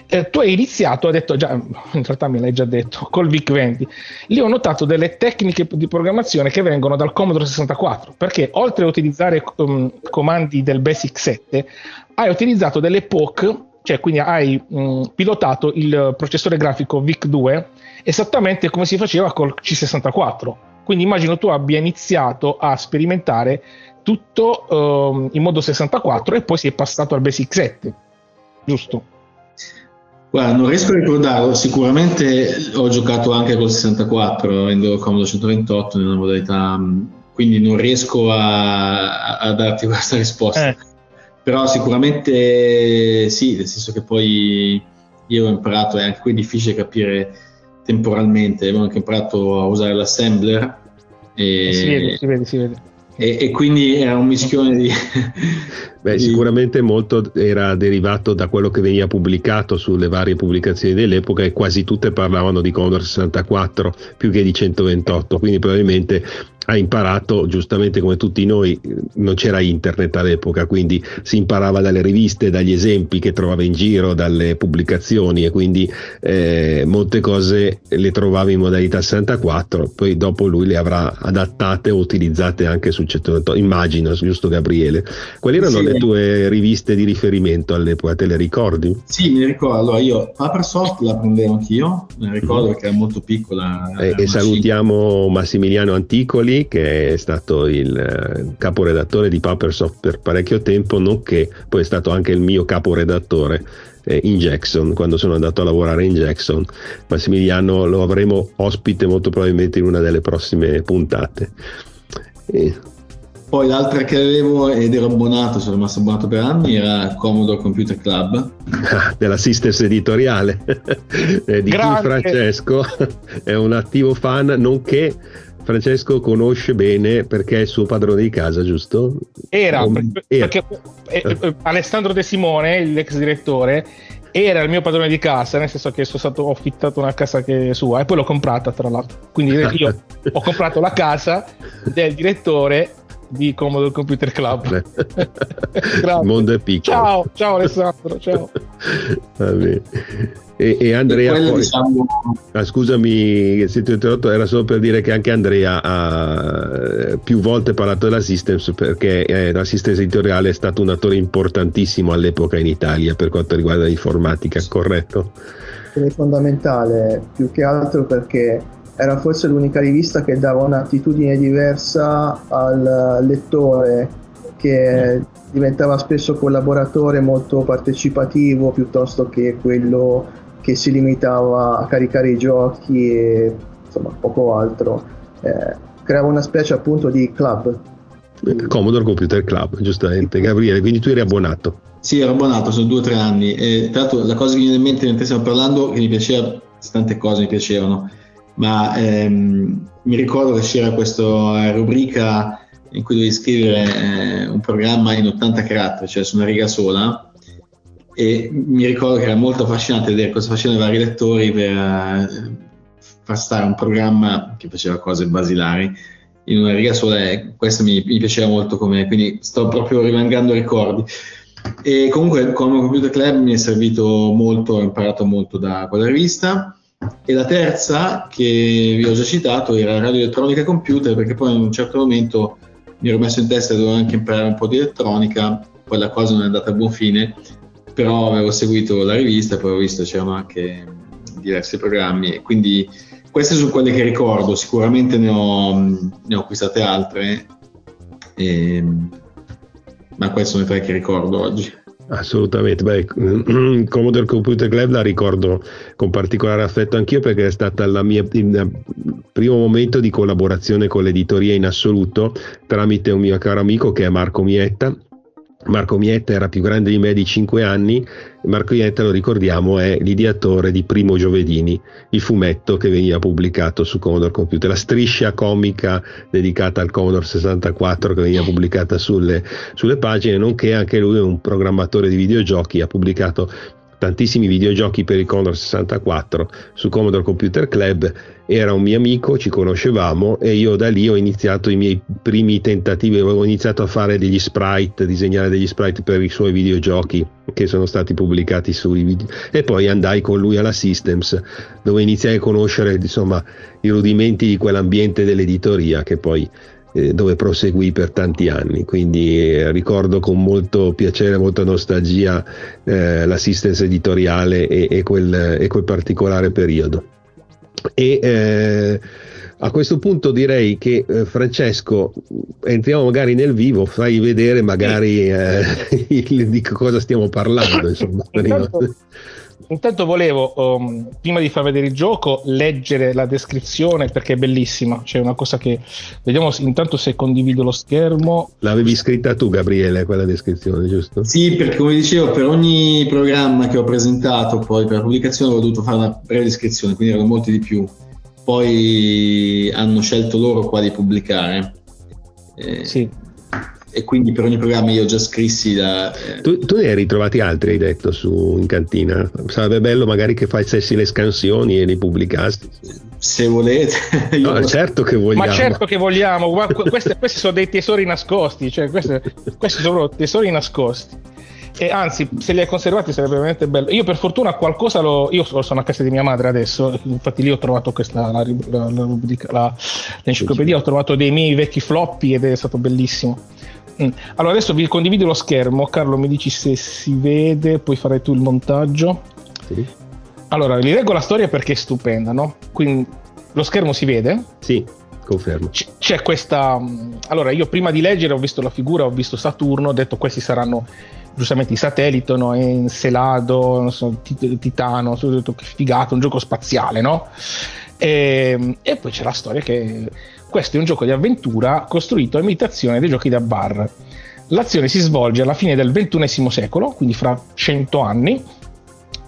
Eh, tu hai iniziato, ha detto già, in realtà me l'hai già detto, col VIC-20. Lì ho notato delle tecniche di programmazione che vengono dal Commodore 64, perché oltre a utilizzare um, comandi del Basic 7, hai utilizzato delle POC cioè quindi hai mh, pilotato il processore grafico VIC-2 esattamente come si faceva col C64. Quindi immagino tu abbia iniziato a sperimentare tutto uh, in modo 64 e poi si è passato al Basic 7, giusto? Guarda, non riesco a ricordarlo, sicuramente ho giocato anche col 64, avendo il Commodore 128 nella modalità, quindi non riesco a, a darti questa risposta. Eh però sicuramente sì, nel senso che poi io ho imparato, è anche qui difficile capire temporalmente, avevo anche imparato a usare l'assembler. E, si vede, si vede, si vede. E, e quindi era un mischione di... Beh, di... sicuramente molto era derivato da quello che veniva pubblicato sulle varie pubblicazioni dell'epoca e quasi tutte parlavano di Commodore 64 più che di 128, quindi probabilmente ha imparato, giustamente come tutti noi, non c'era internet all'epoca, quindi si imparava dalle riviste, dagli esempi che trovava in giro, dalle pubblicazioni e quindi eh, molte cose le trovava in modalità 64, poi dopo lui le avrà adattate o utilizzate anche su 128, immagino, giusto Gabriele. Quali erano sì, le tue riviste di riferimento all'epoca, te le ricordi? Sì, mi ricordo, allora io Papersoft la prendevo anch'io, la ricordo mm-hmm. perché era molto piccola. Eh, e salutiamo Massimiliano Anticoli che è stato il eh, caporedattore di Papersoft per parecchio tempo, nonché poi è stato anche il mio caporedattore eh, in Jackson, quando sono andato a lavorare in Jackson. Massimiliano lo avremo ospite molto probabilmente in una delle prossime puntate. E... Poi l'altra che avevo ed ero abbonato, sono rimasto abbonato per anni, era Commodore Computer Club. della Sisters editoriale, eh, di cui Francesco è un attivo fan, nonché Francesco conosce bene perché è il suo padrone di casa, giusto? Era, um, perché, perché eh, Alessandro De Simone, l'ex direttore, era il mio padrone di casa, nel senso che sono stato, ho affittato una casa che è sua e poi l'ho comprata tra l'altro. Quindi io ho comprato la casa del direttore di Commodore Computer Club. il mondo è piccolo. Ciao, ciao Alessandro, ciao. E, e Andrea, e poi, diciamo... ah, scusami se ti ho interrotto, era solo per dire che anche Andrea ha eh, più volte parlato della Systems perché eh, la Systems editoriale è stato un attore importantissimo all'epoca in Italia per quanto riguarda l'informatica, corretto? È fondamentale, più che altro perché era forse l'unica rivista che dava un'attitudine diversa al lettore che diventava spesso collaboratore molto partecipativo piuttosto che quello che si limitava a caricare i giochi e insomma poco altro. Eh, creava una specie appunto di club. Commodore Computer Club, giustamente. Gabriele, quindi tu eri abbonato? Sì, ero abbonato, sono due o tre anni. E, tra l'altro la cosa che mi viene in mente mentre stiamo parlando, che mi piaceva, tante cose mi piacevano, ma ehm, mi ricordo che c'era questa rubrica in cui dovevi scrivere eh, un programma in 80 caratteri, cioè su una riga sola, e mi ricordo che era molto affascinante vedere cosa facevano i vari lettori per uh, far stare un programma che faceva cose basilari in una riga sola e questo mi, mi piaceva molto come quindi sto proprio rimangando ricordi. E comunque come Computer Club mi è servito molto ho imparato molto da quella rivista e la terza che vi ho già citato era Radio Elettronica Computer perché poi in un certo momento mi ero messo in testa che dovevo anche imparare un po' di elettronica poi la cosa non è andata a buon fine però avevo seguito la rivista e poi ho visto c'erano anche diversi programmi e quindi queste sono quelle che ricordo, sicuramente ne ho, ne ho acquistate altre, e, ehm, ma queste sono le tre che ricordo oggi. Assolutamente, beh, Commodore Computer Club la ricordo con particolare affetto anch'io perché è mia, il primo momento di collaborazione con l'editoria in assoluto tramite un mio caro amico che è Marco Mietta Marco Mietta era più grande di me di 5 anni, Marco Mietta lo ricordiamo è l'ideatore di Primo Giovedini, il fumetto che veniva pubblicato su Commodore Computer, la striscia comica dedicata al Commodore 64 che veniva pubblicata sulle, sulle pagine, nonché anche lui è un programmatore di videogiochi, ha pubblicato tantissimi videogiochi per il Commodore 64 su Commodore Computer Club, era un mio amico, ci conoscevamo e io da lì ho iniziato i miei primi tentativi, ho iniziato a fare degli sprite, disegnare degli sprite per i suoi videogiochi che sono stati pubblicati sui video e poi andai con lui alla Systems dove iniziai a conoscere insomma i rudimenti di quell'ambiente dell'editoria che poi dove proseguì per tanti anni. Quindi eh, ricordo con molto piacere, molta nostalgia eh, l'assistenza editoriale e, e, quel, e, quel, particolare periodo. E eh, a questo punto direi che eh, Francesco entriamo magari nel vivo, fai vedere magari eh, di cosa stiamo parlando. Insomma, intanto, volevo, um, prima di far vedere il gioco, leggere la descrizione perché è bellissima. C'è una cosa che. Vediamo intanto se condivido lo schermo. L'avevi scritta tu, Gabriele, quella descrizione, giusto? Sì, perché come dicevo, per ogni programma che ho presentato poi per la pubblicazione ho dovuto fare una breve descrizione, quindi erano molti di più. Poi hanno scelto loro quali pubblicare. Eh, sì e quindi per ogni programma io già scrissi da... Eh... Tu, tu, ne hai ritrovati altri, hai detto, su, in cantina? Sarebbe bello magari che facessi le scansioni e li pubblicassi. Se volete. no, certo che vogliamo. Ma certo che vogliamo, questi, questi sono dei tesori nascosti, cioè questi, questi sono tesori nascosti. E anzi, se li hai conservati sarebbe veramente bello. Io per fortuna qualcosa lo... Io sono a casa di mia madre adesso, infatti lì ho trovato questa, la, la, la, l'enciclopedia, ho trovato dei miei vecchi floppy ed è stato bellissimo. Mm. Allora adesso vi condivido lo schermo, Carlo mi dici se si vede, poi farai tu il montaggio. Sì. Allora, vi leggo la storia perché è stupenda, no? Quindi lo schermo si vede? Sì, confermo. C- c'è questa... Mm, allora, io prima di leggere ho visto la figura, ho visto Saturno, ho detto questi saranno giustamente i satelliti, no? Encelado, so, Titano, ho detto che figato, un gioco spaziale, no? E, ehm, e poi c'è la storia che questo è un gioco di avventura costruito a imitazione dei giochi da bar. L'azione si svolge alla fine del XXI secolo, quindi fra 100 anni,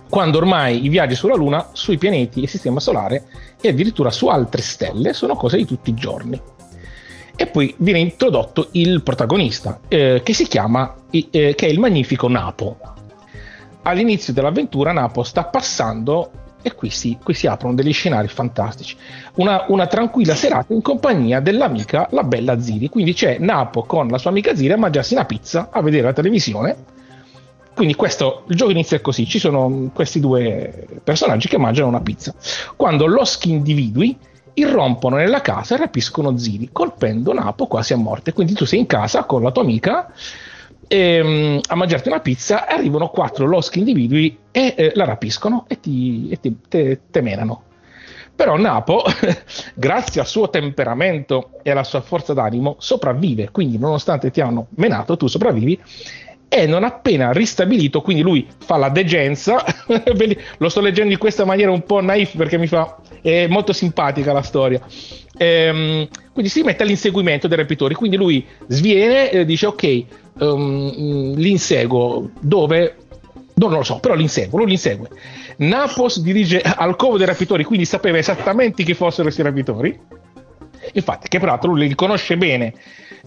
quando ormai i viaggi sulla Luna, sui pianeti e sistema solare e addirittura su altre stelle sono cose di tutti i giorni. E poi viene introdotto il protagonista, eh, che si chiama, eh, che è il magnifico Napo. All'inizio dell'avventura Napo sta passando e qui si, qui si aprono degli scenari fantastici. Una, una, tranquilla serata in compagnia dell'amica, la bella Ziri. Quindi c'è Napo con la sua amica Ziri a mangiarsi una pizza, a vedere la televisione. Quindi questo, il gioco inizia così: ci sono questi due personaggi che mangiano una pizza. Quando loschi individui irrompono nella casa e rapiscono Ziri, colpendo Napo quasi a morte. Quindi tu sei in casa con la tua amica ehm, a mangiarti una pizza, arrivano quattro loschi individui e eh, la rapiscono e ti, e ti te, te menano. Però Napo, grazie al suo temperamento e alla sua forza d'animo, sopravvive. Quindi, nonostante ti hanno menato, tu sopravvivi. E non appena ristabilito, quindi lui fa la degenza. lo sto leggendo in questa maniera un po' naif perché mi fa. È molto simpatica la storia. Ehm, quindi si mette all'inseguimento dei rapitori. Quindi lui sviene e dice: Ok, um, li inseguo dove non lo so, però li lui li insegue. Napos dirige al covo dei rapitori, quindi sapeva esattamente chi fossero questi rapitori. Infatti, che peraltro lui li conosce bene.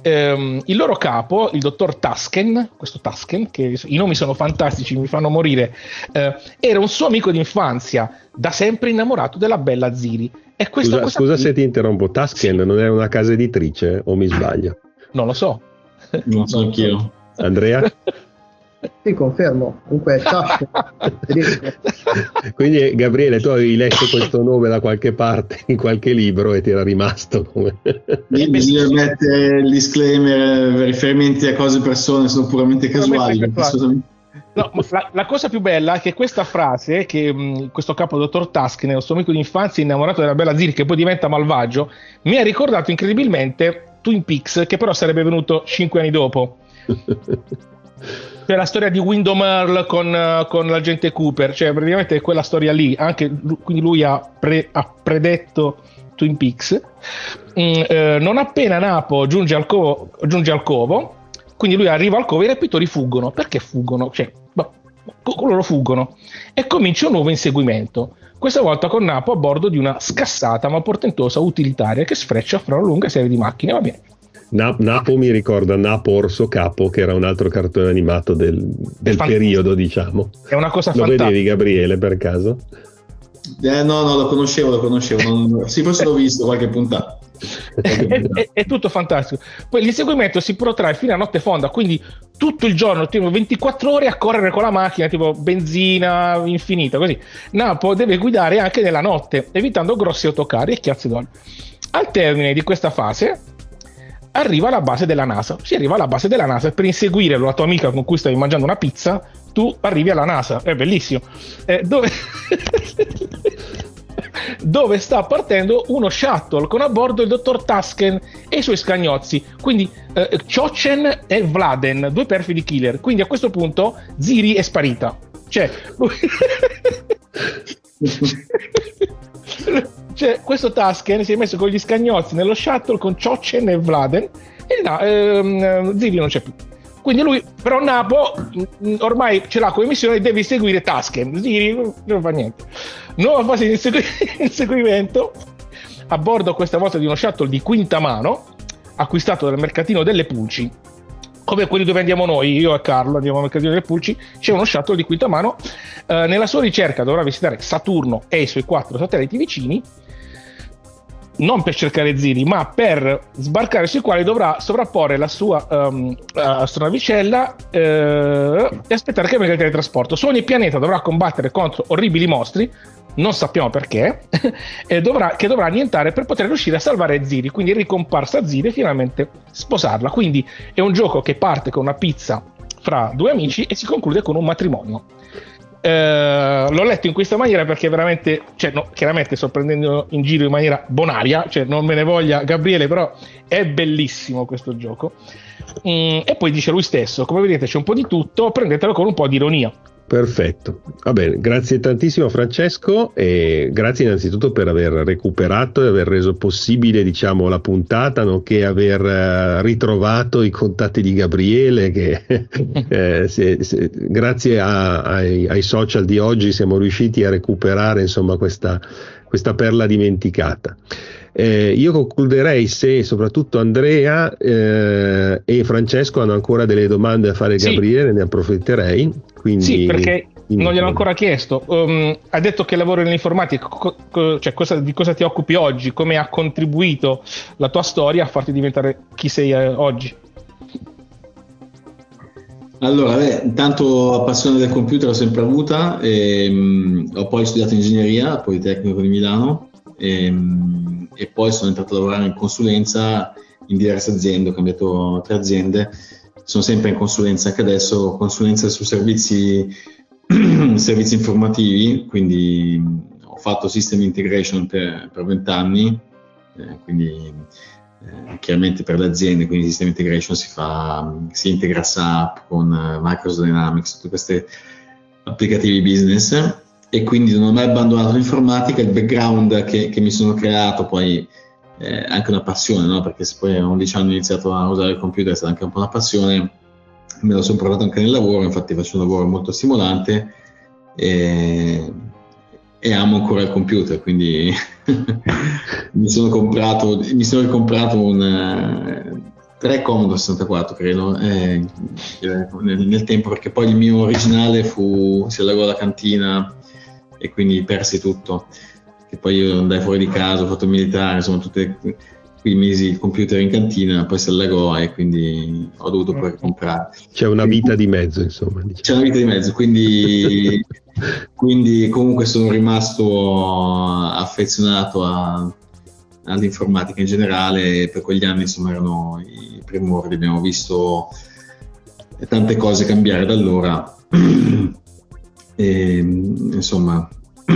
Um, il loro capo, il dottor Tasken, questo Tasken, che i nomi sono fantastici, mi fanno morire, uh, era un suo amico d'infanzia, da sempre innamorato della bella Ziri. E scusa, scusa qui... se ti interrompo, Tasken sì. non è una casa editrice o mi sbaglio? Non lo so. Non so anch'io. Andrea? Sì, confermo. Comunque. Quindi, Gabriele, tu avevi letto questo nome da qualche parte, in qualche libro, e ti era rimasto come. Bisogna mettere il disclaimer, riferimenti a cose e persone sono puramente casuali. No, la, la, cosa più bella è che questa frase, che mh, questo capo dottor Task, il suo amico di infanzia innamorato della bella Ziri, che poi diventa malvagio, mi ha ricordato incredibilmente Twin Peaks, che però sarebbe venuto cinque anni dopo. cioè la storia di Windom Earl con, con, l'agente Cooper, cioè praticamente è quella storia lì, anche quindi lui ha, pre, ha predetto Twin Peaks. Mm, eh, non appena Napo giunge al, covo, giunge al covo, quindi lui arriva al covo e i rapitori fuggono. Perché fuggono? Cioè, loro fuggono e comincia un nuovo inseguimento. Questa volta con Napo a bordo di una scassata ma portentosa utilitaria che sfreccia fra una lunga serie di macchine. Va bene. Na- Napo mi ricorda Napo Orso Capo, che era un altro cartone animato del, del periodo, diciamo. È una cosa Lo fantastica. vedevi, Gabriele, per caso? Eh, no, no, lo conoscevo, lo conoscevo. Non... Sì, forse l'ho visto qualche puntata. è, è- è tutto fantastico. Poi l'inseguimento si protrae fino a notte fonda, quindi tutto il giorno, tipo 24 ore a correre con la macchina, tipo benzina infinita, così. Napo deve guidare anche nella notte, evitando grossi autocarri e chiazze d'olio. Al termine di questa fase arriva alla base della NASA. Si arriva alla base della NASA per inseguire la tua amica con cui stavi mangiando una pizza, tu arrivi alla NASA. È bellissimo. Eh, dove... dove sta partendo uno shuttle con a bordo il dottor Tasken e i suoi scagnozzi. Quindi eh, Chochen e Vladen, due perfidi killer. Quindi a questo punto Ziri è sparita. Cioè, cioè questo Tasken si è messo con gli scagnozzi nello shuttle con Chochen e Vladen e là, ehm, Ziri non c'è più. Quindi lui, però Napo mh, ormai ce l'ha come missione, deve seguire Tasken. Non fa niente. Nuova fase di insegui- inseguimento a bordo questa volta di uno shuttle di quinta mano acquistato dal mercatino delle Pulci come quelli dove andiamo noi, io e Carlo andiamo al mercatino delle Pulci, c'è uno shuttle di quinta mano. Eh, nella sua ricerca dovrà visitare Saturno e i suoi quattro satelliti vicini, non per cercare Ziri, ma per sbarcare sui quali dovrà sovrapporre la sua ehm, astronavicella eh, e aspettare che venga il teletrasporto. Su ogni pianeta dovrà combattere contro orribili mostri, non sappiamo perché, e dovrà, che dovrà annientare per poter riuscire a salvare Ziri. Quindi ricomparsa Ziri e finalmente sposarla. Quindi è un gioco che parte con una pizza fra due amici e si conclude con un matrimonio. Eh, l'ho letto in questa maniera perché veramente, cioè, no, chiaramente sto prendendo in giro in maniera bonaria, cioè non me ne voglia Gabriele, però è bellissimo questo gioco. Mm, e poi dice lui stesso: come vedete, c'è un po' di tutto, prendetelo con un po' di ironia. Perfetto, va bene, grazie tantissimo Francesco e grazie innanzitutto per aver recuperato e aver reso possibile diciamo, la puntata, nonché aver eh, ritrovato i contatti di Gabriele che eh, se- se- grazie a- ai, ai social di oggi siamo riusciti a recuperare insomma, questa, questa perla dimenticata. Eh, io concluderei se soprattutto Andrea eh, e Francesco hanno ancora delle domande da fare a Sì. Gabriele, ne approfitterei. Quindi, Sì, perché quindi- non gliel'ho ancora chiesto. Um, ha detto che lavori nell'informatica, co- co- cioè cosa- di cosa ti occupi oggi? Come ha contribuito la tua storia a farti diventare chi sei eh, oggi? Allora, beh, intanto passione del computer l'ho sempre avuta, ehm, ho poi studiato ingegneria al Politecnico di Milano ehm, e poi sono entrato a lavorare in consulenza in diverse aziende, ho cambiato tre aziende, sono sempre in consulenza anche adesso, consulenza su servizi, servizi informativi, quindi ho fatto system integration per vent'anni, eh, quindi eh, chiaramente per le aziende, quindi System Integration si fa, si integra SAP con eh, Microsoft Dynamics, tutti questi applicativi business e quindi non ho mai abbandonato l'informatica, il background che, che mi sono creato poi è anche una passione, no? perché se poi a 11 anni ho iniziato a usare il computer è stata anche un po' una passione, me lo sono portato anche nel lavoro, infatti faccio un lavoro molto stimolante e, e amo ancora il computer, quindi mi sono comprato, mi sono comprato un eh, 3 Commodore 64 credo eh, nel, nel tempo perché poi il mio originale fu si allagò la cantina e quindi persi tutto che poi io andai fuori di casa ho fatto il militare insomma tutti quei mesi il computer in cantina poi si allagò e quindi ho dovuto poi comprare C'è una vita di mezzo, insomma. diciamo. c'è una vita di mezzo, quindi, quindi comunque sono rimasto affezionato a- all'informatica in generale. Per quegli anni insomma erano i primordi, abbiamo visto tante cose cambiare da allora. E, insomma, è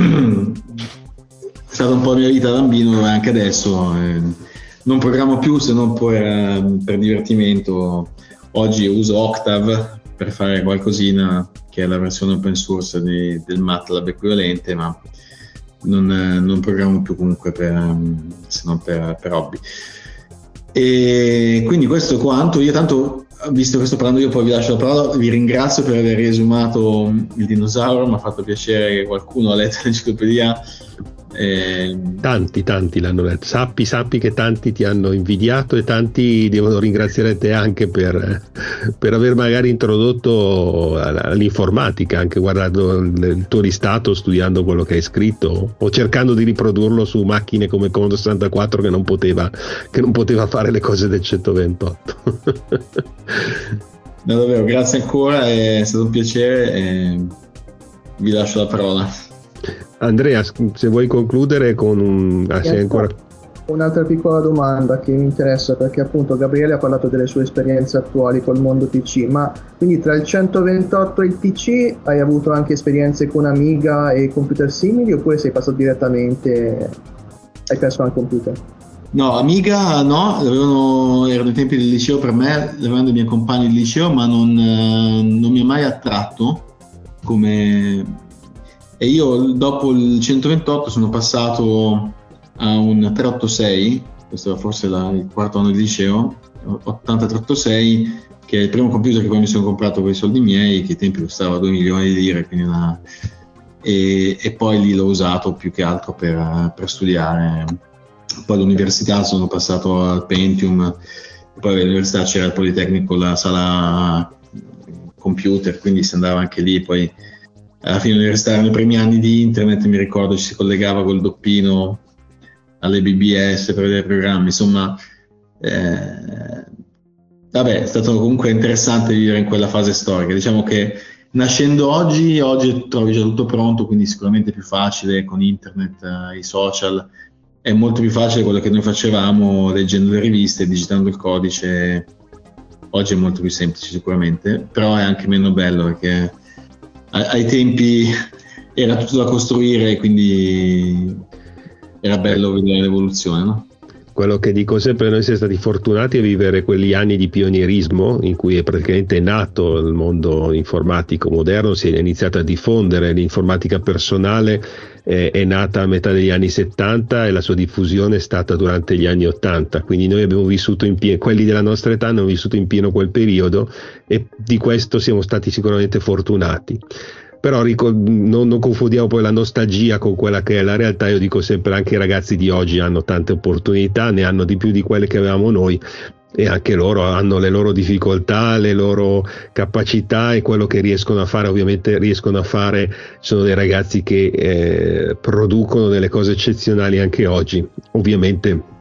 stata un po' la mia vita da bambino e anche adesso. eh, non programmo più se non per, per divertimento. Oggi uso Octave per fare qualcosina che è la versione open source di- del MATLAB equivalente, ma non, non programmo più comunque per, ehm, se non per, per hobby. E quindi questo è quanto. Io tanto, visto che sto parlando io, poi vi lascio la parola, vi ringrazio per aver riesumato il dinosauro, mi ha fatto piacere che qualcuno ha letto l'enciclopedia Eh, tanti, tanti l'hanno detto. Sappi, sappi che tanti ti hanno invidiato e tanti devono ringraziare te anche per, per aver magari introdotto l'informatica, anche guardando il tuo listato, studiando quello che hai scritto o cercando di riprodurlo su macchine come Commodore 64 che non poteva, che non poteva fare le cose del 128. no, davvero, grazie ancora, è stato un piacere e vi lascio la parola. Andrea, se vuoi concludere con un... Ah, ancora... Un'altra piccola domanda che mi interessa perché appunto Gabriele ha parlato delle sue esperienze attuali col mondo PC, ma quindi tra il 128 e il PC hai avuto anche esperienze con Amiga e computer simili oppure sei passato direttamente, hai perso anche computer? No, Amiga no, avevano, erano i tempi del liceo per me, avevano dei miei compagni di liceo, ma non, eh, non mi ha mai attratto come e io dopo il 128 sono passato a un 386, questo era forse la, il quarto anno di liceo, 8386, che è il primo computer che poi mi sono comprato con i soldi miei, che ai tempi costava 2 milioni di lire, una, e, e, poi lì l'ho usato più che altro per, per studiare. Poi all'università sono passato al Pentium, poi all'università c'era il Politecnico, la sala computer, quindi si andava anche lì, poi alla fine universitaria, nei primi anni di internet, mi ricordo ci si collegava col doppino alle BBS per vedere programmi, insomma, eh, vabbè, è stato comunque interessante vivere in quella fase storica. Diciamo che nascendo oggi, oggi trovi già tutto pronto, quindi sicuramente più facile con internet, eh, i social, è molto più facile quello che noi facevamo leggendo le riviste, digitando il codice. Oggi è molto più semplice sicuramente, però è anche meno bello perché ai tempi era tutto da costruire, quindi era bello vedere l'evoluzione, no? Quello che dico sempre, noi siamo stati fortunati a vivere quegli anni di pionierismo in cui è praticamente nato il mondo informatico moderno, si è iniziato a diffondere l'informatica personale, eh, è nata a metà degli anni 70 e la sua diffusione è stata durante gli anni 80, quindi noi abbiamo vissuto in pieno, quelli della nostra età hanno vissuto in pieno quel periodo e di questo siamo stati sicuramente fortunati però non, non, confondiamo poi la nostalgia con quella che è la realtà, io dico sempre anche i ragazzi di oggi hanno tante opportunità, ne hanno di più di quelle che avevamo noi e anche loro hanno le loro difficoltà, le loro capacità e quello che riescono a fare, ovviamente riescono a fare, sono dei ragazzi che eh, producono delle cose eccezionali anche oggi, ovviamente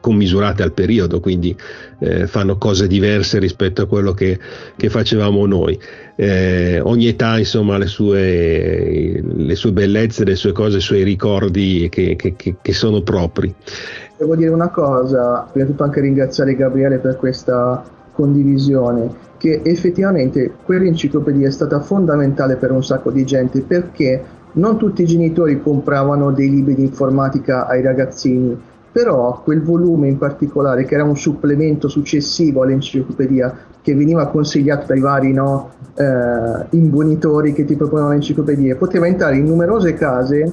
commisurate al periodo, quindi eh, fanno cose diverse rispetto a quello che, che facevamo noi. Eh, ogni età insomma ha le sue, le sue, bellezze, le sue cose, i suoi ricordi che, che, che sono propri. Devo dire una cosa, prima di tutto anche ringraziare Gabriele per questa condivisione, che effettivamente quell'enciclopedia è stata fondamentale per un sacco di gente perché non tutti i genitori compravano dei libri di informatica ai ragazzini però quel volume in particolare che era un supplemento successivo all'enciclopedia che veniva consigliato dai vari no, eh, imbonitori che ti proponevano l'enciclopedia poteva entrare in numerose case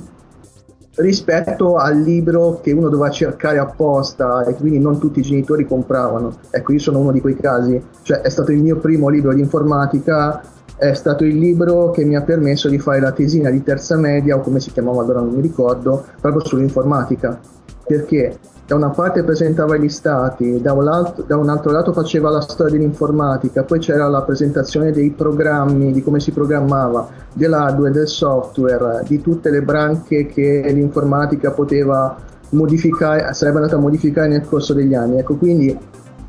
rispetto al libro che uno doveva cercare apposta e quindi non tutti i genitori compravano. Ecco io sono uno di quei casi. Cioè è stato il mio primo libro di informatica è stato il libro che mi ha permesso di fare la tesina di terza media o come si chiamava allora non mi ricordo proprio sull'informatica perché da una parte presentava gli stati, da un, altro, da un, altro, lato faceva la storia dell'informatica, poi c'era la presentazione dei programmi, di come si programmava, dell'hardware, del software, di tutte le branche che l'informatica poteva modificare, sarebbe andata a modificare nel corso degli anni. Ecco, quindi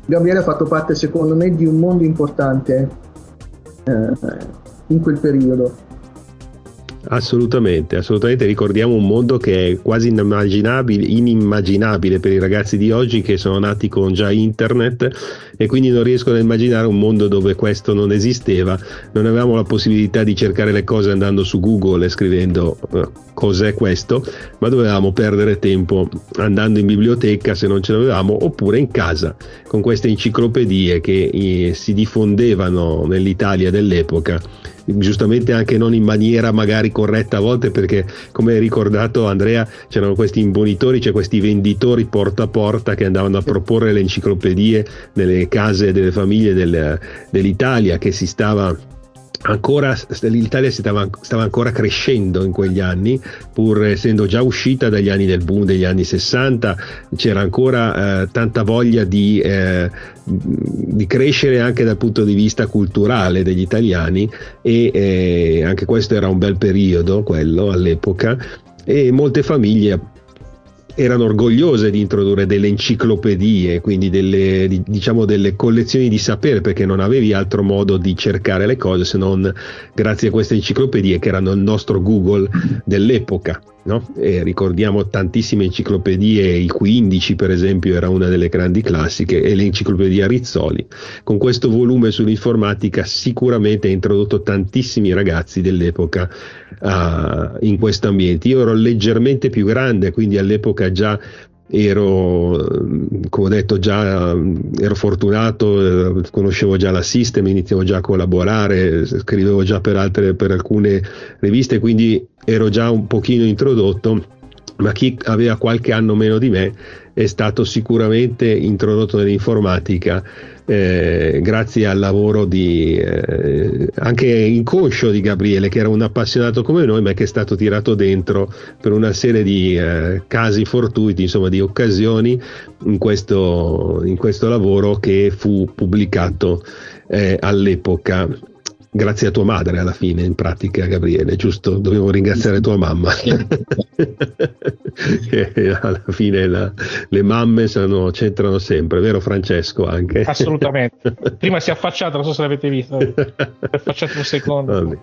Gabriele ha fatto parte secondo me di un mondo importante eh, in quel periodo. Assolutamente, assolutamente. Ricordiamo un mondo che è quasi inimmaginabile, inimmaginabile per i ragazzi di oggi che sono nati con già internet e quindi non riescono a immaginare un mondo dove questo non esisteva, non avevamo la possibilità di cercare le cose andando su Google e scrivendo uh, cos'è questo, ma dovevamo perdere tempo andando in biblioteca se non ce l'avevamo oppure in casa con queste enciclopedie che eh, si diffondevano nell'Italia dell'epoca giustamente anche non in maniera magari corretta a volte perché come hai ricordato Andrea c'erano questi imbonitori, cioè questi venditori porta a porta che andavano a proporre le enciclopedie nelle case delle famiglie del, dell'Italia che si stava ancora l'Italia stava, stava, ancora crescendo in quegli anni, pur essendo già uscita dagli anni del boom degli anni 60, c'era ancora eh, tanta voglia di, eh, di, crescere anche dal punto di vista culturale degli italiani e eh, anche questo era un bel periodo, quello all'epoca, e molte famiglie erano orgogliose di introdurre delle enciclopedie, quindi delle, diciamo delle collezioni di sapere, perché non avevi altro modo di cercare le cose se non grazie a queste enciclopedie che erano il nostro Google dell'epoca. No? ricordiamo tantissime enciclopedie, il 15 per esempio era una delle grandi classiche e l'enciclopedia Rizzoli. Con questo volume sull'informatica sicuramente ha introdotto tantissimi ragazzi dell'epoca uh, in questo ambiente. Io ero leggermente più grande, quindi all'epoca già ero, come ho detto, già ero fortunato, conoscevo già la System, iniziavo già a collaborare, scrivevo già per, altre, per alcune riviste, quindi ero già un pochino introdotto, ma chi aveva qualche anno meno di me è stato sicuramente introdotto nell'informatica eh, grazie al lavoro di, eh, anche inconscio di Gabriele, che era un appassionato come noi, ma che è stato tirato dentro per una serie di eh, casi fortuiti, insomma, di occasioni in questo, in questo lavoro che fu pubblicato eh, all'epoca grazie a tua madre alla fine, in pratica, Gabriele, giusto? Dobbiamo ringraziare tua mamma. alla fine la, le mamme sono, c'entrano sempre, vero Francesco anche? Assolutamente. Prima si è affacciata, non so se l'avete visto, si è affacciato un secondo. Vabbè.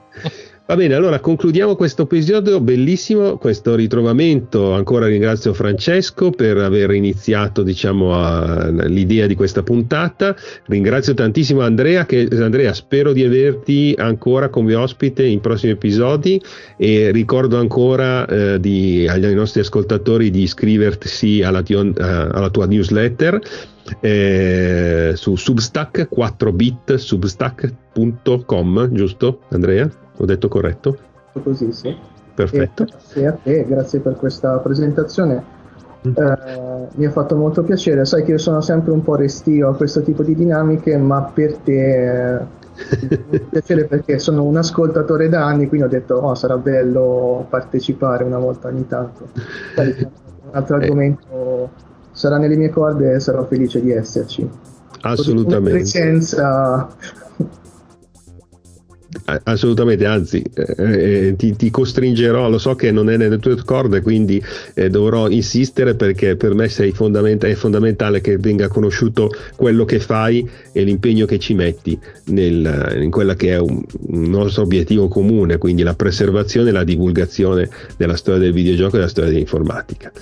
Va bene, allora concludiamo questo episodio bellissimo, questo ritrovamento. Ancora ringrazio Francesco per aver iniziato diciamo, a, l'idea di questa puntata. Ringrazio tantissimo Andrea, che, Andrea, spero di averti ancora come ospite in prossimi episodi e ricordo ancora eh, di, agli nostri ascoltatori di iscriversi alla, tion, uh, alla tua newsletter. Eh, su Substack 4bit substack.com giusto Andrea? Ho detto corretto? Così, sì. Perfetto. E grazie a te, grazie per questa presentazione. Mm. Eh, mi ha fatto molto piacere, sai che io sono sempre un po' restio a questo tipo di dinamiche, ma per te eh, mi piacere perché sono un ascoltatore da anni, quindi ho detto oh, sarà bello partecipare una volta ogni tanto. un altro argomento sarà nelle mie corde e sarò felice di esserci. Assolutamente. Una presenza Assolutamente, anzi eh, eh, ti, ti, costringerò, lo so che non è nelle tue corde, quindi eh, dovrò insistere perché per me fondament- è fondamentale che venga conosciuto quello che fai e l'impegno che ci metti nel, in quella che è un, un, nostro obiettivo comune, quindi la preservazione e la divulgazione della storia del videogioco e della storia dell'informatica.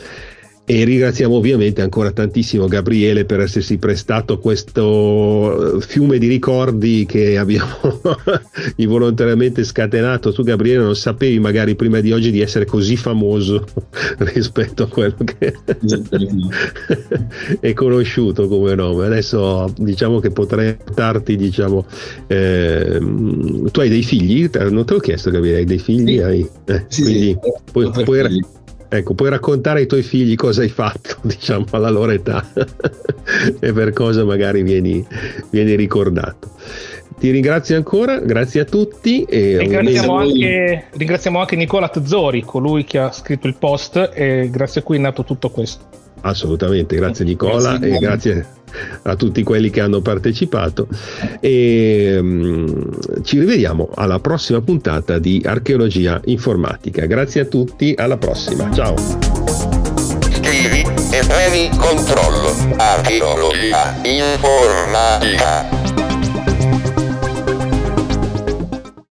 E ringraziamo ovviamente ancora tantissimo Gabriele per essersi prestato questo eh, fiume di ricordi che abbiamo involontariamente scatenato. Tu Gabriele non sapevi magari prima di oggi di essere così famoso rispetto a quello che è conosciuto come nome. Adesso diciamo che potrei portarti, diciamo, eh, tu hai dei figli? Non te l'ho chiesto Gabriele, hai dei figli? Sì. Hai, eh, sì, puoi, sì. puoi, puoi, Ecco, puoi raccontare ai tuoi figli cosa hai fatto, diciamo, alla loro età e per cosa magari vieni, vieni ricordato. Ti ringrazio ancora, grazie a tutti. E ringraziamo, anche, ringraziamo anche Nicola Tzori, colui che ha scritto il post e grazie a cui è nato tutto questo. Assolutamente, grazie Nicola grazie. e grazie a tutti quelli che hanno partecipato e um, ci rivediamo alla prossima puntata di Archeologia Informatica. Grazie a tutti, alla prossima. Ciao. Scrivi e premi controllo. Archeologia Informatica.